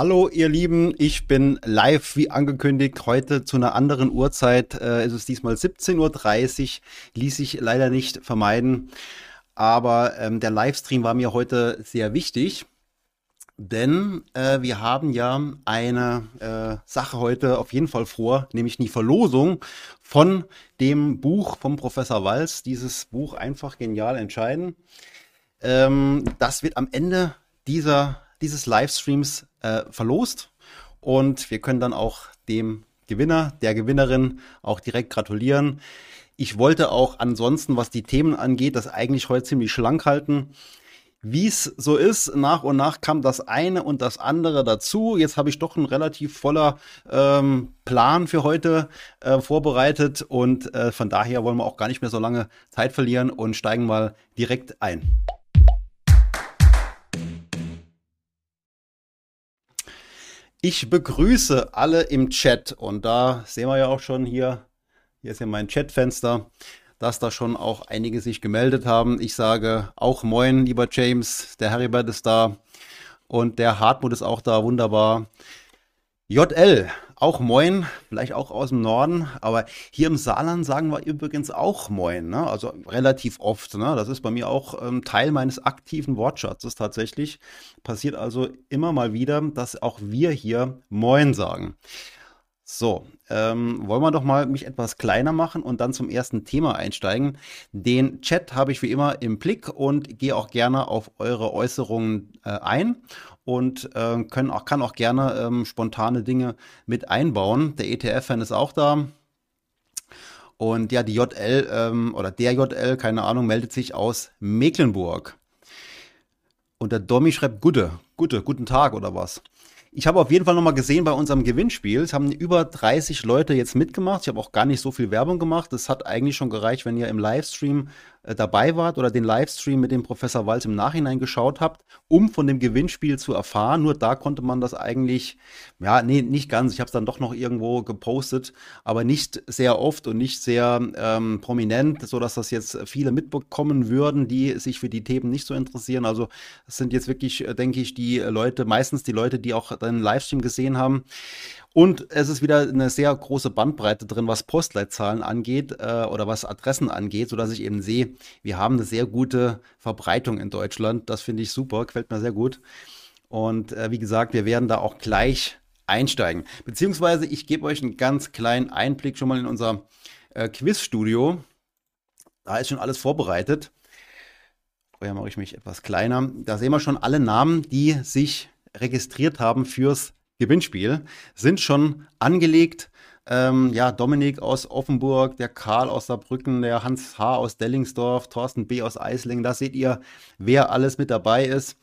Hallo ihr Lieben, ich bin live wie angekündigt. Heute zu einer anderen Uhrzeit äh, ist es diesmal 17.30 Uhr. Ließ sich leider nicht vermeiden. Aber ähm, der Livestream war mir heute sehr wichtig, denn äh, wir haben ja eine äh, Sache heute auf jeden Fall vor, nämlich die Verlosung von dem Buch vom Professor Walz. Dieses Buch einfach genial entscheiden. Ähm, das wird am Ende dieser, dieses Livestreams äh, verlost und wir können dann auch dem Gewinner, der Gewinnerin auch direkt gratulieren. Ich wollte auch ansonsten, was die Themen angeht, das eigentlich heute ziemlich schlank halten. Wie es so ist, nach und nach kam das eine und das andere dazu. Jetzt habe ich doch einen relativ voller ähm, Plan für heute äh, vorbereitet und äh, von daher wollen wir auch gar nicht mehr so lange Zeit verlieren und steigen mal direkt ein. Ich begrüße alle im Chat und da sehen wir ja auch schon hier, hier ist ja mein Chatfenster, dass da schon auch einige sich gemeldet haben. Ich sage auch Moin, lieber James, der Heribert ist da und der Hartmut ist auch da, wunderbar. JL, auch Moin, vielleicht auch aus dem Norden, aber hier im Saarland sagen wir übrigens auch Moin, ne? also relativ oft. Ne? Das ist bei mir auch ähm, Teil meines aktiven Wortschatzes tatsächlich. Passiert also immer mal wieder, dass auch wir hier Moin sagen. So, ähm, wollen wir doch mal mich etwas kleiner machen und dann zum ersten Thema einsteigen. Den Chat habe ich wie immer im Blick und gehe auch gerne auf eure Äußerungen äh, ein und äh, können auch, kann auch gerne ähm, spontane Dinge mit einbauen. Der ETF-Fan ist auch da. Und ja, die JL ähm, oder der JL, keine Ahnung, meldet sich aus Mecklenburg. Und der Domi schreibt Gute, Gute, guten Tag oder was. Ich habe auf jeden Fall nochmal gesehen bei unserem Gewinnspiel, es haben über 30 Leute jetzt mitgemacht. Ich habe auch gar nicht so viel Werbung gemacht. Das hat eigentlich schon gereicht, wenn ihr im Livestream dabei wart oder den Livestream mit dem Professor Walz im Nachhinein geschaut habt, um von dem Gewinnspiel zu erfahren. Nur da konnte man das eigentlich, ja, nee, nicht ganz. Ich habe es dann doch noch irgendwo gepostet, aber nicht sehr oft und nicht sehr ähm, prominent, sodass das jetzt viele mitbekommen würden, die sich für die Themen nicht so interessieren. Also es sind jetzt wirklich, äh, denke ich, die Leute, meistens die Leute, die auch den Livestream gesehen haben. Und es ist wieder eine sehr große Bandbreite drin, was Postleitzahlen angeht äh, oder was Adressen angeht, sodass ich eben sehe, wir haben eine sehr gute Verbreitung in Deutschland. Das finde ich super, gefällt mir sehr gut. Und äh, wie gesagt, wir werden da auch gleich einsteigen. Beziehungsweise ich gebe euch einen ganz kleinen Einblick schon mal in unser äh, Quizstudio. Da ist schon alles vorbereitet. Vorher mache ich mich etwas kleiner. Da sehen wir schon alle Namen, die sich registriert haben fürs Gewinnspiel sind schon angelegt. Ähm, ja, Dominik aus Offenburg, der Karl aus Saarbrücken, der Hans H. aus Dellingsdorf, Thorsten B. aus Eislingen. Da seht ihr, wer alles mit dabei ist.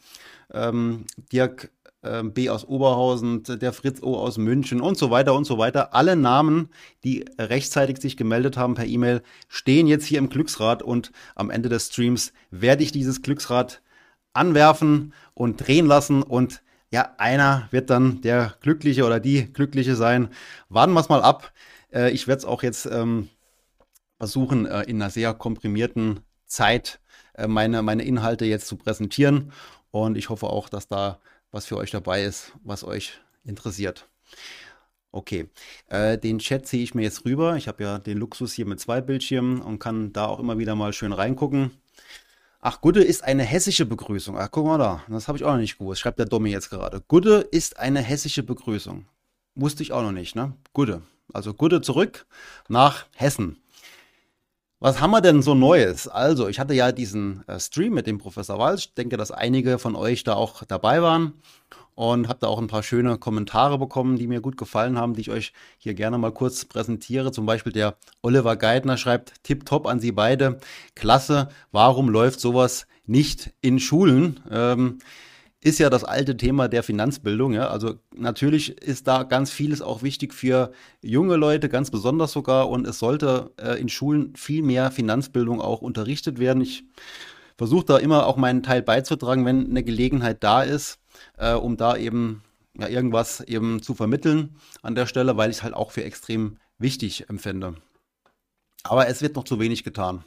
Ähm, Dirk äh, B. aus Oberhausen, der Fritz O. aus München und so weiter und so weiter. Alle Namen, die rechtzeitig sich gemeldet haben per E-Mail, stehen jetzt hier im Glücksrad und am Ende des Streams werde ich dieses Glücksrad anwerfen und drehen lassen und ja, einer wird dann der Glückliche oder die Glückliche sein. Warten wir es mal ab. Äh, ich werde es auch jetzt ähm, versuchen, äh, in einer sehr komprimierten Zeit äh, meine, meine Inhalte jetzt zu präsentieren. Und ich hoffe auch, dass da was für euch dabei ist, was euch interessiert. Okay, äh, den Chat ziehe ich mir jetzt rüber. Ich habe ja den Luxus hier mit zwei Bildschirmen und kann da auch immer wieder mal schön reingucken. Ach, Gudde ist eine hessische Begrüßung. Ach, guck mal da. Das habe ich auch noch nicht gewusst. Schreibt der Domi jetzt gerade. Gudde ist eine hessische Begrüßung. Wusste ich auch noch nicht, ne? Gudde. Also Gudde zurück nach Hessen. Was haben wir denn so Neues? Also, ich hatte ja diesen äh, Stream mit dem Professor Walz. Ich denke, dass einige von euch da auch dabei waren und habe da auch ein paar schöne Kommentare bekommen, die mir gut gefallen haben, die ich euch hier gerne mal kurz präsentiere. Zum Beispiel der Oliver Geithner schreibt, tipptopp an Sie beide, klasse, warum läuft sowas nicht in Schulen? Ähm, ist ja das alte Thema der Finanzbildung. Ja? Also natürlich ist da ganz vieles auch wichtig für junge Leute, ganz besonders sogar. Und es sollte äh, in Schulen viel mehr Finanzbildung auch unterrichtet werden. Ich versuche da immer auch meinen Teil beizutragen, wenn eine Gelegenheit da ist äh, um da eben ja, irgendwas eben zu vermitteln an der Stelle, weil ich es halt auch für extrem wichtig empfinde. Aber es wird noch zu wenig getan.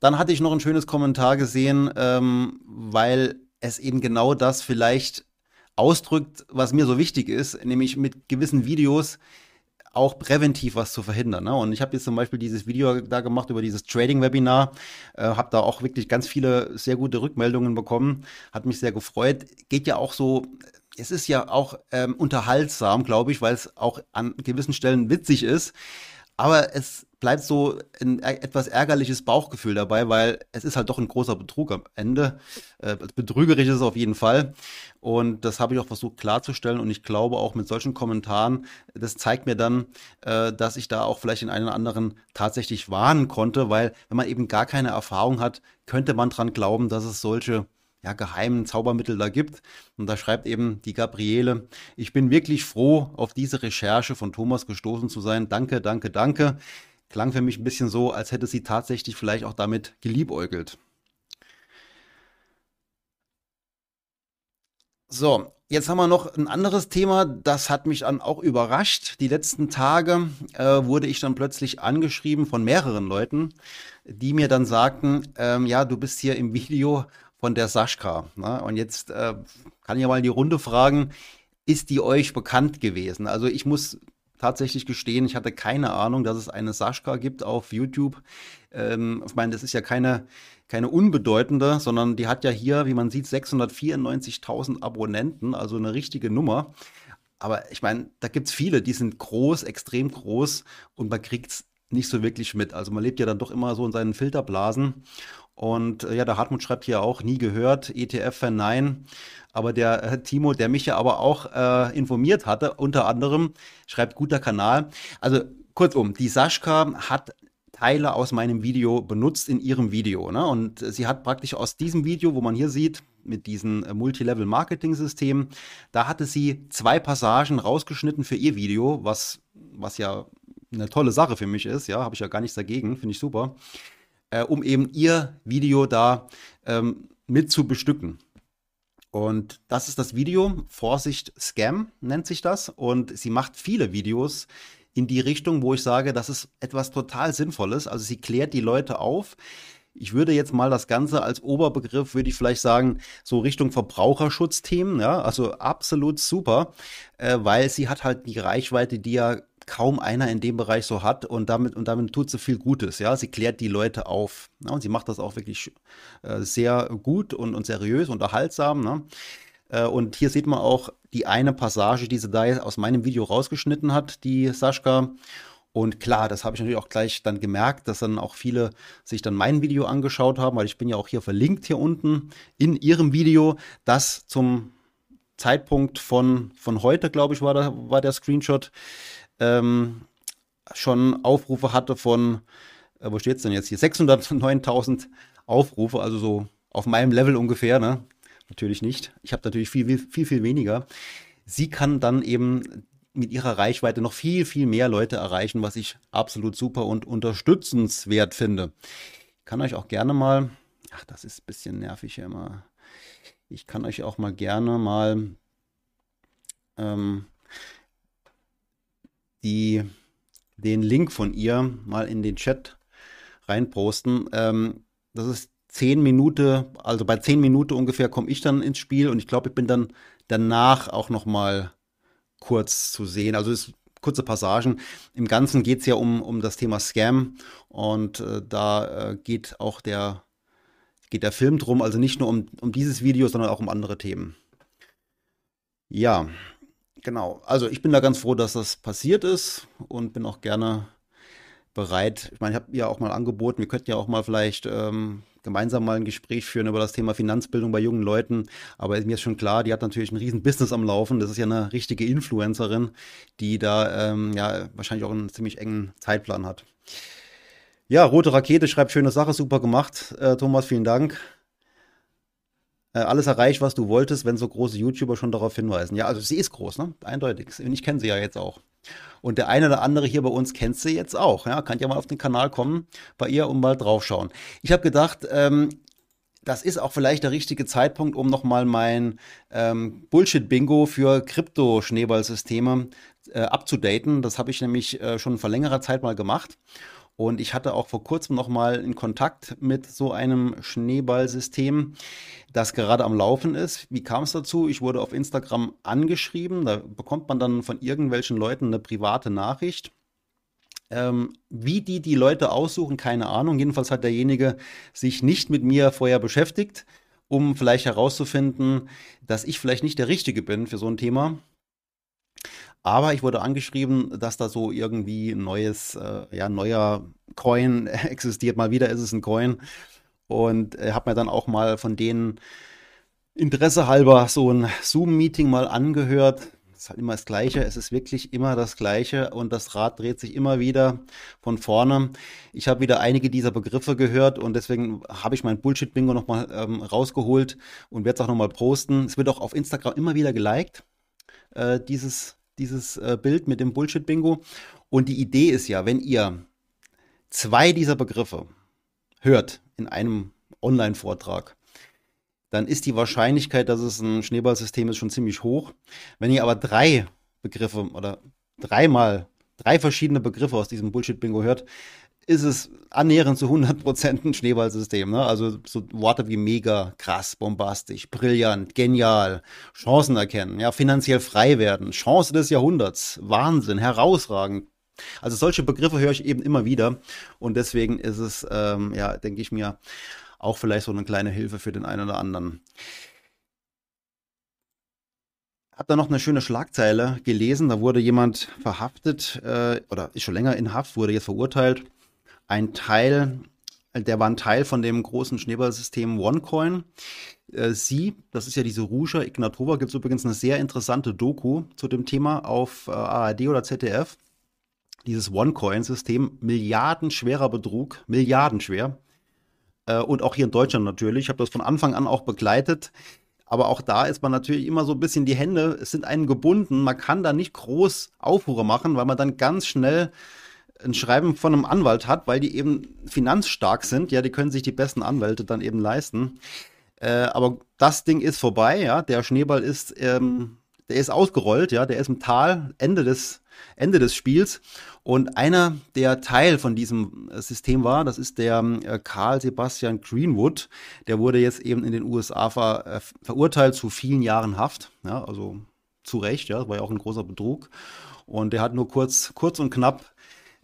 Dann hatte ich noch ein schönes Kommentar gesehen, ähm, weil es eben genau das vielleicht ausdrückt, was mir so wichtig ist, nämlich mit gewissen Videos auch präventiv was zu verhindern. Ne? Und ich habe jetzt zum Beispiel dieses Video da gemacht über dieses Trading-Webinar, äh, habe da auch wirklich ganz viele sehr gute Rückmeldungen bekommen, hat mich sehr gefreut. Geht ja auch so, es ist ja auch ähm, unterhaltsam, glaube ich, weil es auch an gewissen Stellen witzig ist. Aber es bleibt so ein etwas ärgerliches Bauchgefühl dabei, weil es ist halt doch ein großer Betrug am Ende. Äh, betrügerisch ist es auf jeden Fall. Und das habe ich auch versucht klarzustellen. Und ich glaube auch mit solchen Kommentaren, das zeigt mir dann, äh, dass ich da auch vielleicht den einen oder anderen tatsächlich warnen konnte, weil wenn man eben gar keine Erfahrung hat, könnte man dran glauben, dass es solche ja, geheimen Zaubermittel da gibt. Und da schreibt eben die Gabriele, ich bin wirklich froh, auf diese Recherche von Thomas gestoßen zu sein. Danke, danke, danke. Klang für mich ein bisschen so, als hätte sie tatsächlich vielleicht auch damit geliebäugelt. So, jetzt haben wir noch ein anderes Thema, das hat mich dann auch überrascht. Die letzten Tage äh, wurde ich dann plötzlich angeschrieben von mehreren Leuten, die mir dann sagten, ähm, ja, du bist hier im Video von der Sascha. Ne? Und jetzt äh, kann ich ja mal in die Runde fragen, ist die euch bekannt gewesen? Also ich muss tatsächlich gestehen, ich hatte keine Ahnung, dass es eine Sascha gibt auf YouTube. Ähm, ich meine, das ist ja keine, keine unbedeutende, sondern die hat ja hier, wie man sieht, 694.000 Abonnenten, also eine richtige Nummer. Aber ich meine, da gibt es viele, die sind groß, extrem groß und man kriegt es nicht so wirklich mit. Also man lebt ja dann doch immer so in seinen Filterblasen. Und äh, ja, der Hartmut schreibt hier auch, nie gehört, ETF-Fan nein. Aber der äh, Timo, der mich ja aber auch äh, informiert hatte, unter anderem, schreibt guter Kanal. Also kurzum, die Sascha hat Teile aus meinem Video benutzt in ihrem Video. Ne? Und sie hat praktisch aus diesem Video, wo man hier sieht, mit diesem äh, Multilevel-Marketing-System, da hatte sie zwei Passagen rausgeschnitten für ihr Video, was, was ja eine tolle Sache für mich ist. Ja, habe ich ja gar nichts dagegen, finde ich super äh, um eben ihr Video da ähm, mit zu bestücken. Und das ist das Video. Vorsicht, Scam nennt sich das. Und sie macht viele Videos in die Richtung, wo ich sage, das ist etwas total Sinnvolles. Also sie klärt die Leute auf. Ich würde jetzt mal das Ganze als Oberbegriff, würde ich vielleicht sagen, so Richtung Verbraucherschutzthemen, ja, also absolut super, äh, weil sie hat halt die Reichweite, die ja kaum einer in dem Bereich so hat und damit, und damit tut sie viel Gutes. Ja, sie klärt die Leute auf. Ja, und sie macht das auch wirklich äh, sehr gut und, und seriös, unterhaltsam. Ne? Äh, und hier sieht man auch die eine Passage, die sie da aus meinem Video rausgeschnitten hat, die Sascha. Und klar, das habe ich natürlich auch gleich dann gemerkt, dass dann auch viele sich dann mein Video angeschaut haben, weil ich bin ja auch hier verlinkt hier unten in ihrem Video, das zum Zeitpunkt von, von heute, glaube ich, war, da, war der Screenshot, ähm, schon Aufrufe hatte von, äh, wo steht es denn jetzt hier, 609.000 Aufrufe, also so auf meinem Level ungefähr, ne? Natürlich nicht. Ich habe natürlich viel, viel, viel weniger. Sie kann dann eben mit ihrer Reichweite noch viel, viel mehr Leute erreichen, was ich absolut super und unterstützenswert finde. Ich kann euch auch gerne mal, ach, das ist ein bisschen nervig hier immer. Ich kann euch auch mal gerne mal ähm, die den Link von ihr mal in den Chat reinposten. Ähm, das ist zehn Minuten, also bei zehn Minuten ungefähr komme ich dann ins Spiel und ich glaube, ich bin dann danach auch noch mal kurz zu sehen. Also es kurze Passagen. Im Ganzen geht es ja um, um das Thema Scam und äh, da äh, geht auch der, geht der Film drum, also nicht nur um, um dieses Video, sondern auch um andere Themen. Ja, Genau, also ich bin da ganz froh, dass das passiert ist und bin auch gerne bereit. Ich meine, ich habe ja auch mal angeboten, wir könnten ja auch mal vielleicht ähm, gemeinsam mal ein Gespräch führen über das Thema Finanzbildung bei jungen Leuten. Aber mir ist schon klar, die hat natürlich ein riesen Business am Laufen. Das ist ja eine richtige Influencerin, die da ähm, ja wahrscheinlich auch einen ziemlich engen Zeitplan hat. Ja, Rote Rakete schreibt schöne Sache, super gemacht. Äh, Thomas, vielen Dank. Äh, alles erreicht, was du wolltest, wenn so große YouTuber schon darauf hinweisen. Ja, also sie ist groß, ne? Eindeutig. Ich kenne sie ja jetzt auch. Und der eine oder andere hier bei uns kennt sie jetzt auch. Ja, kann ja mal auf den Kanal kommen bei ihr und mal draufschauen. Ich habe gedacht, ähm, das ist auch vielleicht der richtige Zeitpunkt, um nochmal mein ähm, Bullshit-Bingo für Krypto-Schneeballsysteme äh, abzudaten. Das habe ich nämlich äh, schon vor längerer Zeit mal gemacht. Und ich hatte auch vor kurzem noch mal in Kontakt mit so einem Schneeballsystem, das gerade am Laufen ist. Wie kam es dazu? Ich wurde auf Instagram angeschrieben. Da bekommt man dann von irgendwelchen Leuten eine private Nachricht. Ähm, wie die die Leute aussuchen, keine Ahnung. Jedenfalls hat derjenige sich nicht mit mir vorher beschäftigt, um vielleicht herauszufinden, dass ich vielleicht nicht der Richtige bin für so ein Thema. Aber ich wurde angeschrieben, dass da so irgendwie ein neues, äh, ja, neuer Coin existiert. Mal wieder ist es ein Coin. Und äh, habe mir dann auch mal von denen Interesse halber so ein Zoom-Meeting mal angehört. Es ist halt immer das Gleiche. Es ist wirklich immer das Gleiche und das Rad dreht sich immer wieder von vorne. Ich habe wieder einige dieser Begriffe gehört und deswegen habe ich mein Bullshit-Bingo nochmal ähm, rausgeholt und werde es auch nochmal posten. Es wird auch auf Instagram immer wieder geliked, äh, dieses dieses äh, Bild mit dem Bullshit-Bingo. Und die Idee ist ja, wenn ihr zwei dieser Begriffe hört in einem Online-Vortrag, dann ist die Wahrscheinlichkeit, dass es ein Schneeballsystem ist, schon ziemlich hoch. Wenn ihr aber drei Begriffe oder dreimal, drei verschiedene Begriffe aus diesem Bullshit-Bingo hört, ist es annähernd zu 100% ein Schneeballsystem. Ne? Also so Worte wie mega, krass, bombastisch, brillant, genial, Chancen erkennen, ja, finanziell frei werden, Chance des Jahrhunderts, Wahnsinn, herausragend. Also solche Begriffe höre ich eben immer wieder und deswegen ist es, ähm, ja, denke ich mir, auch vielleicht so eine kleine Hilfe für den einen oder anderen. Hab da noch eine schöne Schlagzeile gelesen. Da wurde jemand verhaftet äh, oder ist schon länger in Haft, wurde jetzt verurteilt ein Teil, der war ein Teil von dem großen Schneeballsystem OneCoin. Äh, sie, das ist ja diese Ruscha Ignatova, gibt es übrigens eine sehr interessante Doku zu dem Thema auf äh, ARD oder ZDF. Dieses OneCoin-System, milliardenschwerer Betrug, milliardenschwer. Äh, und auch hier in Deutschland natürlich. Ich habe das von Anfang an auch begleitet. Aber auch da ist man natürlich immer so ein bisschen die Hände, es sind einen gebunden. Man kann da nicht groß Aufruhr machen, weil man dann ganz schnell ein Schreiben von einem Anwalt hat, weil die eben finanzstark sind. Ja, die können sich die besten Anwälte dann eben leisten. Äh, aber das Ding ist vorbei, ja. Der Schneeball ist, ähm, der ist ausgerollt, ja. Der ist im Tal, Ende des, Ende des Spiels. Und einer, der Teil von diesem äh, System war, das ist der äh, Karl Sebastian Greenwood. Der wurde jetzt eben in den USA ver, äh, verurteilt zu vielen Jahren Haft. Ja, also zu Recht, ja. War ja auch ein großer Betrug. Und der hat nur kurz, kurz und knapp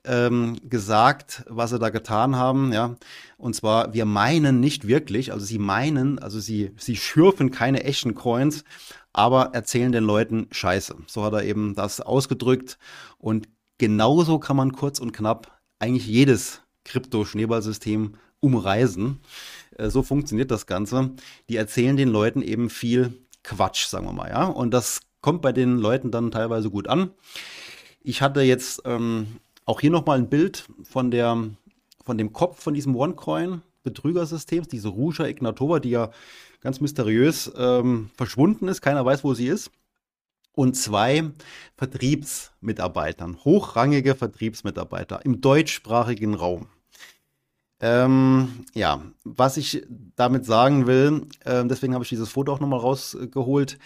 ähm, gesagt, was sie da getan haben, ja. Und zwar, wir meinen nicht wirklich, also sie meinen, also sie, sie schürfen keine echten Coins, aber erzählen den Leuten Scheiße. So hat er eben das ausgedrückt. Und genauso kann man kurz und knapp eigentlich jedes Krypto-Schneeballsystem umreisen. Äh, so funktioniert das Ganze. Die erzählen den Leuten eben viel Quatsch, sagen wir mal, ja. Und das kommt bei den Leuten dann teilweise gut an. Ich hatte jetzt ähm, auch hier nochmal ein Bild von, der, von dem Kopf von diesem OneCoin-Betrügersystems, diese Rusha Ignatova, die ja ganz mysteriös ähm, verschwunden ist. Keiner weiß, wo sie ist. Und zwei Vertriebsmitarbeitern, hochrangige Vertriebsmitarbeiter im deutschsprachigen Raum. Ähm, ja, was ich damit sagen will, äh, deswegen habe ich dieses Foto auch nochmal rausgeholt.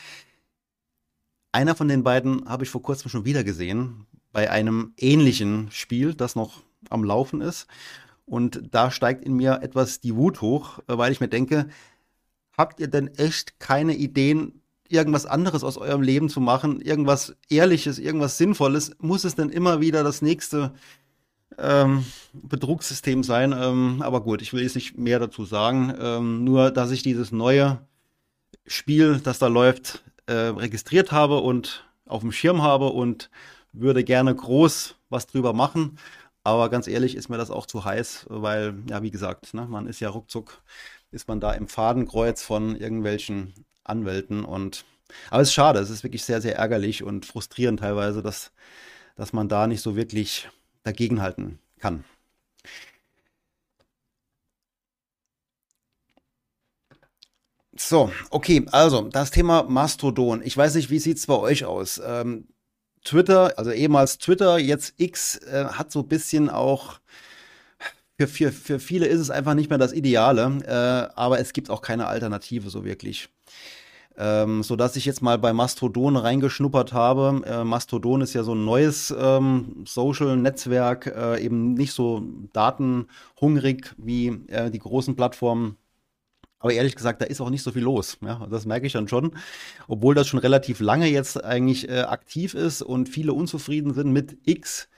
Einer von den beiden habe ich vor kurzem schon wieder gesehen bei einem ähnlichen Spiel, das noch am Laufen ist. Und da steigt in mir etwas die Wut hoch, weil ich mir denke, habt ihr denn echt keine Ideen, irgendwas anderes aus eurem Leben zu machen, irgendwas Ehrliches, irgendwas Sinnvolles? Muss es denn immer wieder das nächste ähm, Betrugssystem sein? Ähm, aber gut, ich will jetzt nicht mehr dazu sagen. Ähm, nur, dass ich dieses neue Spiel, das da läuft, äh, registriert habe und auf dem Schirm habe und würde gerne groß was drüber machen. Aber ganz ehrlich ist mir das auch zu heiß, weil, ja, wie gesagt, ne, man ist ja ruckzuck, ist man da im Fadenkreuz von irgendwelchen Anwälten und aber es ist schade, es ist wirklich sehr, sehr ärgerlich und frustrierend teilweise, dass, dass man da nicht so wirklich dagegenhalten kann. So, okay, also das Thema Mastodon. Ich weiß nicht, wie sieht es bei euch aus? Ähm, Twitter, also ehemals Twitter, jetzt X, äh, hat so ein bisschen auch für, für, für viele ist es einfach nicht mehr das Ideale, äh, aber es gibt auch keine Alternative so wirklich. Ähm, so dass ich jetzt mal bei Mastodon reingeschnuppert habe. Äh, Mastodon ist ja so ein neues ähm, Social-Netzwerk, äh, eben nicht so datenhungrig wie äh, die großen Plattformen. Aber ehrlich gesagt, da ist auch nicht so viel los. Ja, das merke ich dann schon. Obwohl das schon relativ lange jetzt eigentlich äh, aktiv ist und viele unzufrieden sind mit X,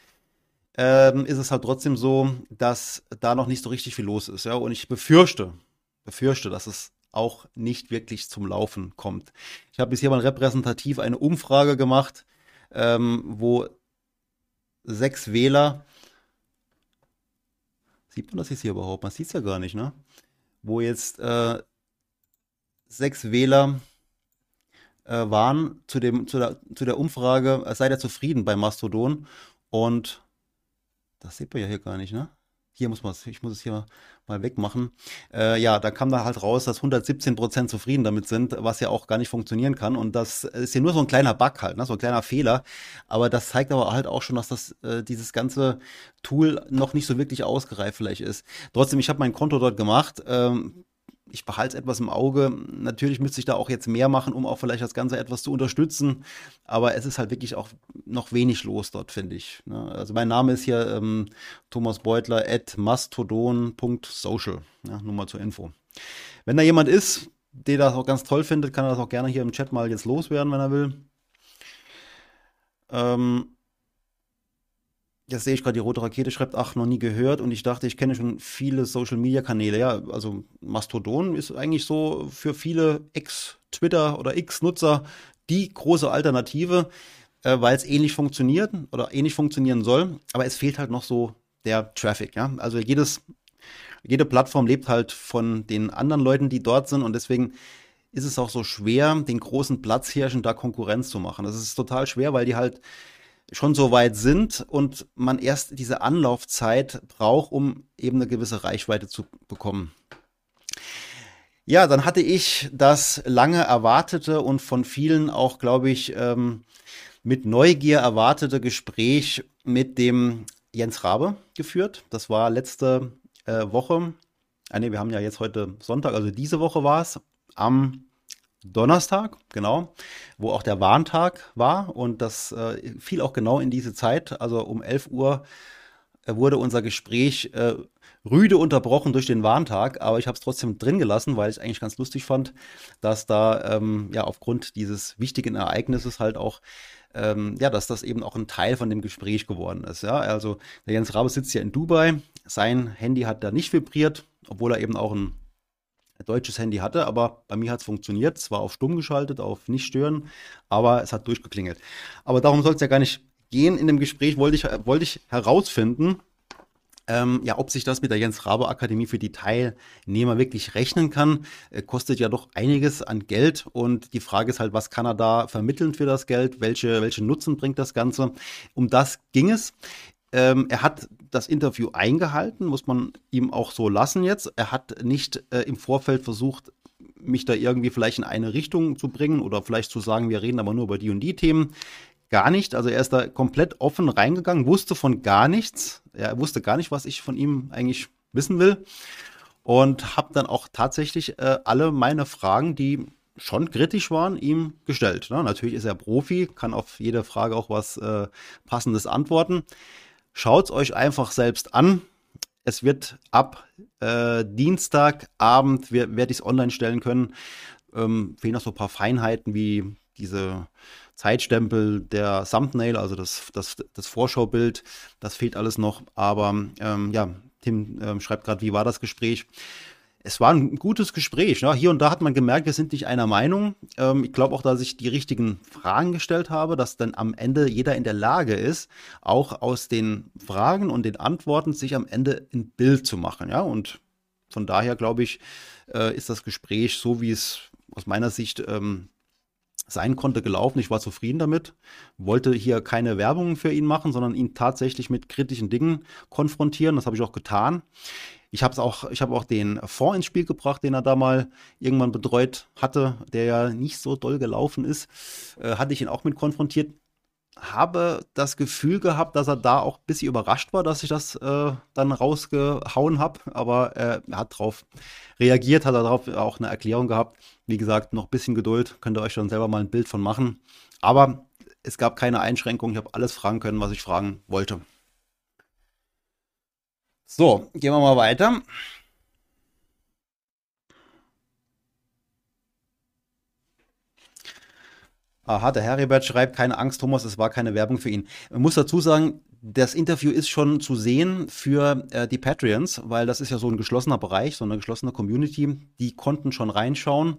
ähm, ist es halt trotzdem so, dass da noch nicht so richtig viel los ist. Ja, und ich befürchte, befürchte, dass es auch nicht wirklich zum Laufen kommt. Ich habe bis hier mal repräsentativ eine Umfrage gemacht, ähm, wo sechs Wähler, sieht man das jetzt hier überhaupt? Man sieht es ja gar nicht, ne? Wo jetzt äh, sechs Wähler äh, waren zu, dem, zu, der, zu der Umfrage, äh, seid ihr zufrieden bei Mastodon? Und das sieht man ja hier gar nicht, ne? Hier muss man es, ich muss es hier mal wegmachen. Äh, ja, da kam da halt raus, dass 117 Prozent zufrieden damit sind, was ja auch gar nicht funktionieren kann. Und das ist ja nur so ein kleiner Bug halt, ne? so ein kleiner Fehler. Aber das zeigt aber halt auch schon, dass das äh, dieses ganze Tool noch nicht so wirklich ausgereift vielleicht ist. Trotzdem, ich habe mein Konto dort gemacht. Ähm, ich behalte es etwas im Auge. Natürlich müsste ich da auch jetzt mehr machen, um auch vielleicht das Ganze etwas zu unterstützen. Aber es ist halt wirklich auch noch wenig los dort, finde ich. Ne? Also mein Name ist hier ähm, Thomas Beutler at mastodon.social. Ja, nur mal zur Info. Wenn da jemand ist, der das auch ganz toll findet, kann er das auch gerne hier im Chat mal jetzt loswerden, wenn er will. Ähm, Jetzt sehe ich gerade, die rote Rakete schreibt, ach, noch nie gehört und ich dachte, ich kenne schon viele Social-Media-Kanäle. Ja, also Mastodon ist eigentlich so für viele Ex-Twitter oder X-Nutzer die große Alternative, äh, weil es ähnlich funktioniert oder ähnlich funktionieren soll, aber es fehlt halt noch so der Traffic. Ja? Also jedes, jede Plattform lebt halt von den anderen Leuten, die dort sind und deswegen ist es auch so schwer, den großen Platzhirschen da Konkurrenz zu machen. Das ist total schwer, weil die halt schon so weit sind und man erst diese Anlaufzeit braucht, um eben eine gewisse Reichweite zu bekommen. Ja, dann hatte ich das lange erwartete und von vielen auch, glaube ich, ähm, mit Neugier erwartete Gespräch mit dem Jens Rabe geführt. Das war letzte äh, Woche. Ah, nee, wir haben ja jetzt heute Sonntag, also diese Woche war es, am Donnerstag, genau, wo auch der Warntag war. Und das äh, fiel auch genau in diese Zeit, also um 11 Uhr äh, wurde unser Gespräch äh, rüde unterbrochen durch den Warntag, aber ich habe es trotzdem drin gelassen, weil ich eigentlich ganz lustig fand, dass da ähm, ja aufgrund dieses wichtigen Ereignisses halt auch ähm, ja, dass das eben auch ein Teil von dem Gespräch geworden ist. Ja, also der Jens Rabe sitzt ja in Dubai, sein Handy hat da nicht vibriert, obwohl er eben auch ein deutsches Handy hatte, aber bei mir hat es funktioniert. Es war auf stumm geschaltet, auf nicht stören, aber es hat durchgeklingelt. Aber darum soll es ja gar nicht gehen. In dem Gespräch wollte ich, wollte ich herausfinden, ähm, ja, ob sich das mit der Jens Rabe Akademie für die Teilnehmer wirklich rechnen kann, äh, kostet ja doch einiges an Geld und die Frage ist halt, was kann er da vermitteln für das Geld? Welche, welche Nutzen bringt das Ganze? Um das ging es. Ähm, er hat das Interview eingehalten, muss man ihm auch so lassen jetzt. Er hat nicht äh, im Vorfeld versucht, mich da irgendwie vielleicht in eine Richtung zu bringen oder vielleicht zu sagen, wir reden aber nur über die und die Themen. Gar nicht. Also er ist da komplett offen reingegangen, wusste von gar nichts. Er wusste gar nicht, was ich von ihm eigentlich wissen will. Und habe dann auch tatsächlich äh, alle meine Fragen, die schon kritisch waren, ihm gestellt. Ne? Natürlich ist er Profi, kann auf jede Frage auch was äh, Passendes antworten. Schaut es euch einfach selbst an. Es wird ab äh, Dienstagabend, werde ich es online stellen können. Ähm, fehlen noch so ein paar Feinheiten wie diese Zeitstempel der Thumbnail, also das, das, das Vorschaubild, das fehlt alles noch. Aber ähm, ja, Tim ähm, schreibt gerade, wie war das Gespräch? Es war ein gutes Gespräch. Ne? Hier und da hat man gemerkt, wir sind nicht einer Meinung. Ähm, ich glaube auch, dass ich die richtigen Fragen gestellt habe, dass dann am Ende jeder in der Lage ist, auch aus den Fragen und den Antworten sich am Ende ein Bild zu machen. Ja, und von daher glaube ich, äh, ist das Gespräch so, wie es aus meiner Sicht ähm, sein konnte, gelaufen. Ich war zufrieden damit, wollte hier keine Werbung für ihn machen, sondern ihn tatsächlich mit kritischen Dingen konfrontieren. Das habe ich auch getan. Ich habe auch, ich auch den Fonds ins Spiel gebracht, den er da mal irgendwann betreut hatte, der ja nicht so doll gelaufen ist. Äh, hatte ich ihn auch mit konfrontiert. habe das Gefühl gehabt, dass er da auch ein bisschen überrascht war, dass ich das äh, dann rausgehauen habe. Aber äh, er hat darauf reagiert, hat darauf auch eine Erklärung gehabt. Wie gesagt, noch ein bisschen Geduld, könnt ihr euch dann selber mal ein Bild von machen. Aber es gab keine Einschränkungen, ich habe alles fragen können, was ich fragen wollte. So, gehen wir mal weiter. Aha, der Heribert schreibt, keine Angst, Thomas, es war keine Werbung für ihn. Man muss dazu sagen, das Interview ist schon zu sehen für äh, die Patreons, weil das ist ja so ein geschlossener Bereich, so eine geschlossene Community. Die konnten schon reinschauen.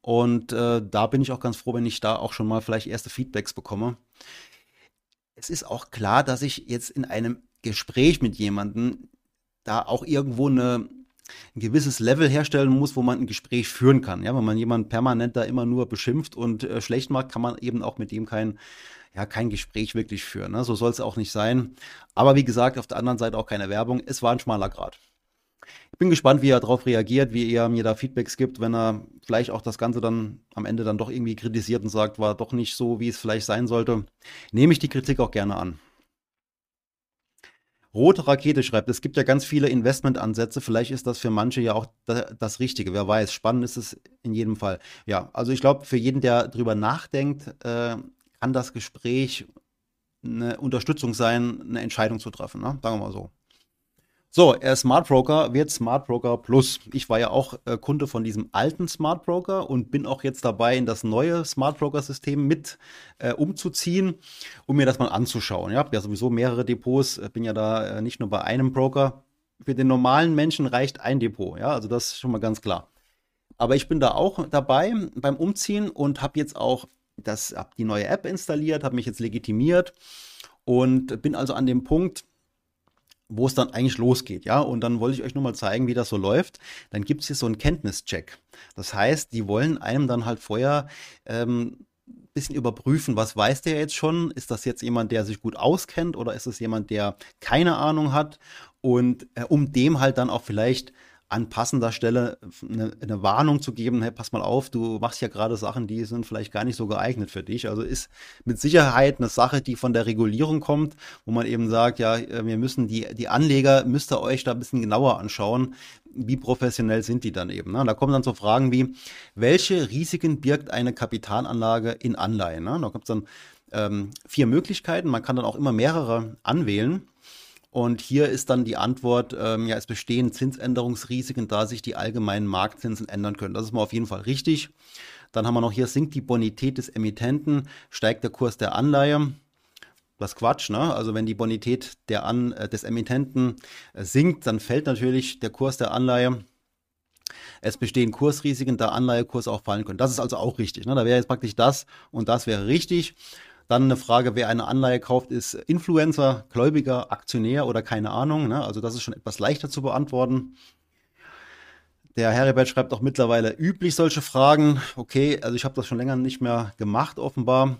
Und äh, da bin ich auch ganz froh, wenn ich da auch schon mal vielleicht erste Feedbacks bekomme. Es ist auch klar, dass ich jetzt in einem Gespräch mit jemandem da auch irgendwo eine, ein gewisses Level herstellen muss, wo man ein Gespräch führen kann. Ja, wenn man jemanden permanent da immer nur beschimpft und äh, schlecht macht, kann man eben auch mit dem kein, ja, kein Gespräch wirklich führen. Ne? So soll es auch nicht sein. Aber wie gesagt, auf der anderen Seite auch keine Werbung. Es war ein schmaler Grad. Ich bin gespannt, wie er darauf reagiert, wie er mir da Feedbacks gibt, wenn er vielleicht auch das Ganze dann am Ende dann doch irgendwie kritisiert und sagt, war doch nicht so, wie es vielleicht sein sollte. Nehme ich die Kritik auch gerne an. Rote Rakete schreibt, es gibt ja ganz viele Investmentansätze. Vielleicht ist das für manche ja auch das Richtige. Wer weiß, spannend ist es in jedem Fall. Ja, also ich glaube, für jeden, der drüber nachdenkt, äh, kann das Gespräch eine Unterstützung sein, eine Entscheidung zu treffen. Ne? Sagen wir mal so. So, er Smart Broker wird Smart Broker Plus. Ich war ja auch äh, Kunde von diesem alten Smart Broker und bin auch jetzt dabei, in das neue Smart Broker System mit äh, umzuziehen, um mir das mal anzuschauen. Ich habe ja sowieso mehrere Depots, äh, bin ja da äh, nicht nur bei einem Broker. Für den normalen Menschen reicht ein Depot, ja, also das ist schon mal ganz klar. Aber ich bin da auch dabei beim Umziehen und habe jetzt auch das, hab die neue App installiert, habe mich jetzt legitimiert und bin also an dem Punkt, wo es dann eigentlich losgeht, ja. Und dann wollte ich euch nur mal zeigen, wie das so läuft. Dann gibt es hier so einen Kenntnischeck. Das heißt, die wollen einem dann halt vorher ähm, bisschen überprüfen, was weiß der jetzt schon? Ist das jetzt jemand, der sich gut auskennt oder ist es jemand, der keine Ahnung hat? Und äh, um dem halt dann auch vielleicht an passender Stelle eine, eine, Warnung zu geben, hey, pass mal auf, du machst ja gerade Sachen, die sind vielleicht gar nicht so geeignet für dich. Also ist mit Sicherheit eine Sache, die von der Regulierung kommt, wo man eben sagt, ja, äh, wir müssen die, die Anleger, müsst ihr euch da ein bisschen genauer anschauen, wie professionell sind die dann eben. Ne? Da kommen dann so Fragen wie, welche Risiken birgt eine Kapitalanlage in Anleihen? Ne? Da kommt es dann ähm, vier Möglichkeiten, man kann dann auch immer mehrere anwählen. Und hier ist dann die Antwort, ähm, ja, es bestehen Zinsänderungsrisiken, da sich die allgemeinen Marktzinsen ändern können. Das ist mal auf jeden Fall richtig. Dann haben wir noch hier, sinkt die Bonität des Emittenten, steigt der Kurs der Anleihe. Das Quatsch, ne? Also wenn die Bonität der An äh, des Emittenten äh, sinkt, dann fällt natürlich der Kurs der Anleihe. Es bestehen Kursrisiken, da Anleihekurse auch fallen können. Das ist also auch richtig. Ne? Da wäre jetzt praktisch das und das wäre richtig. Dann eine Frage, wer eine Anleihe kauft, ist Influencer, Gläubiger, Aktionär oder keine Ahnung. Ne? Also das ist schon etwas leichter zu beantworten. Der Heribert schreibt auch mittlerweile üblich solche Fragen. Okay, also ich habe das schon länger nicht mehr gemacht, offenbar.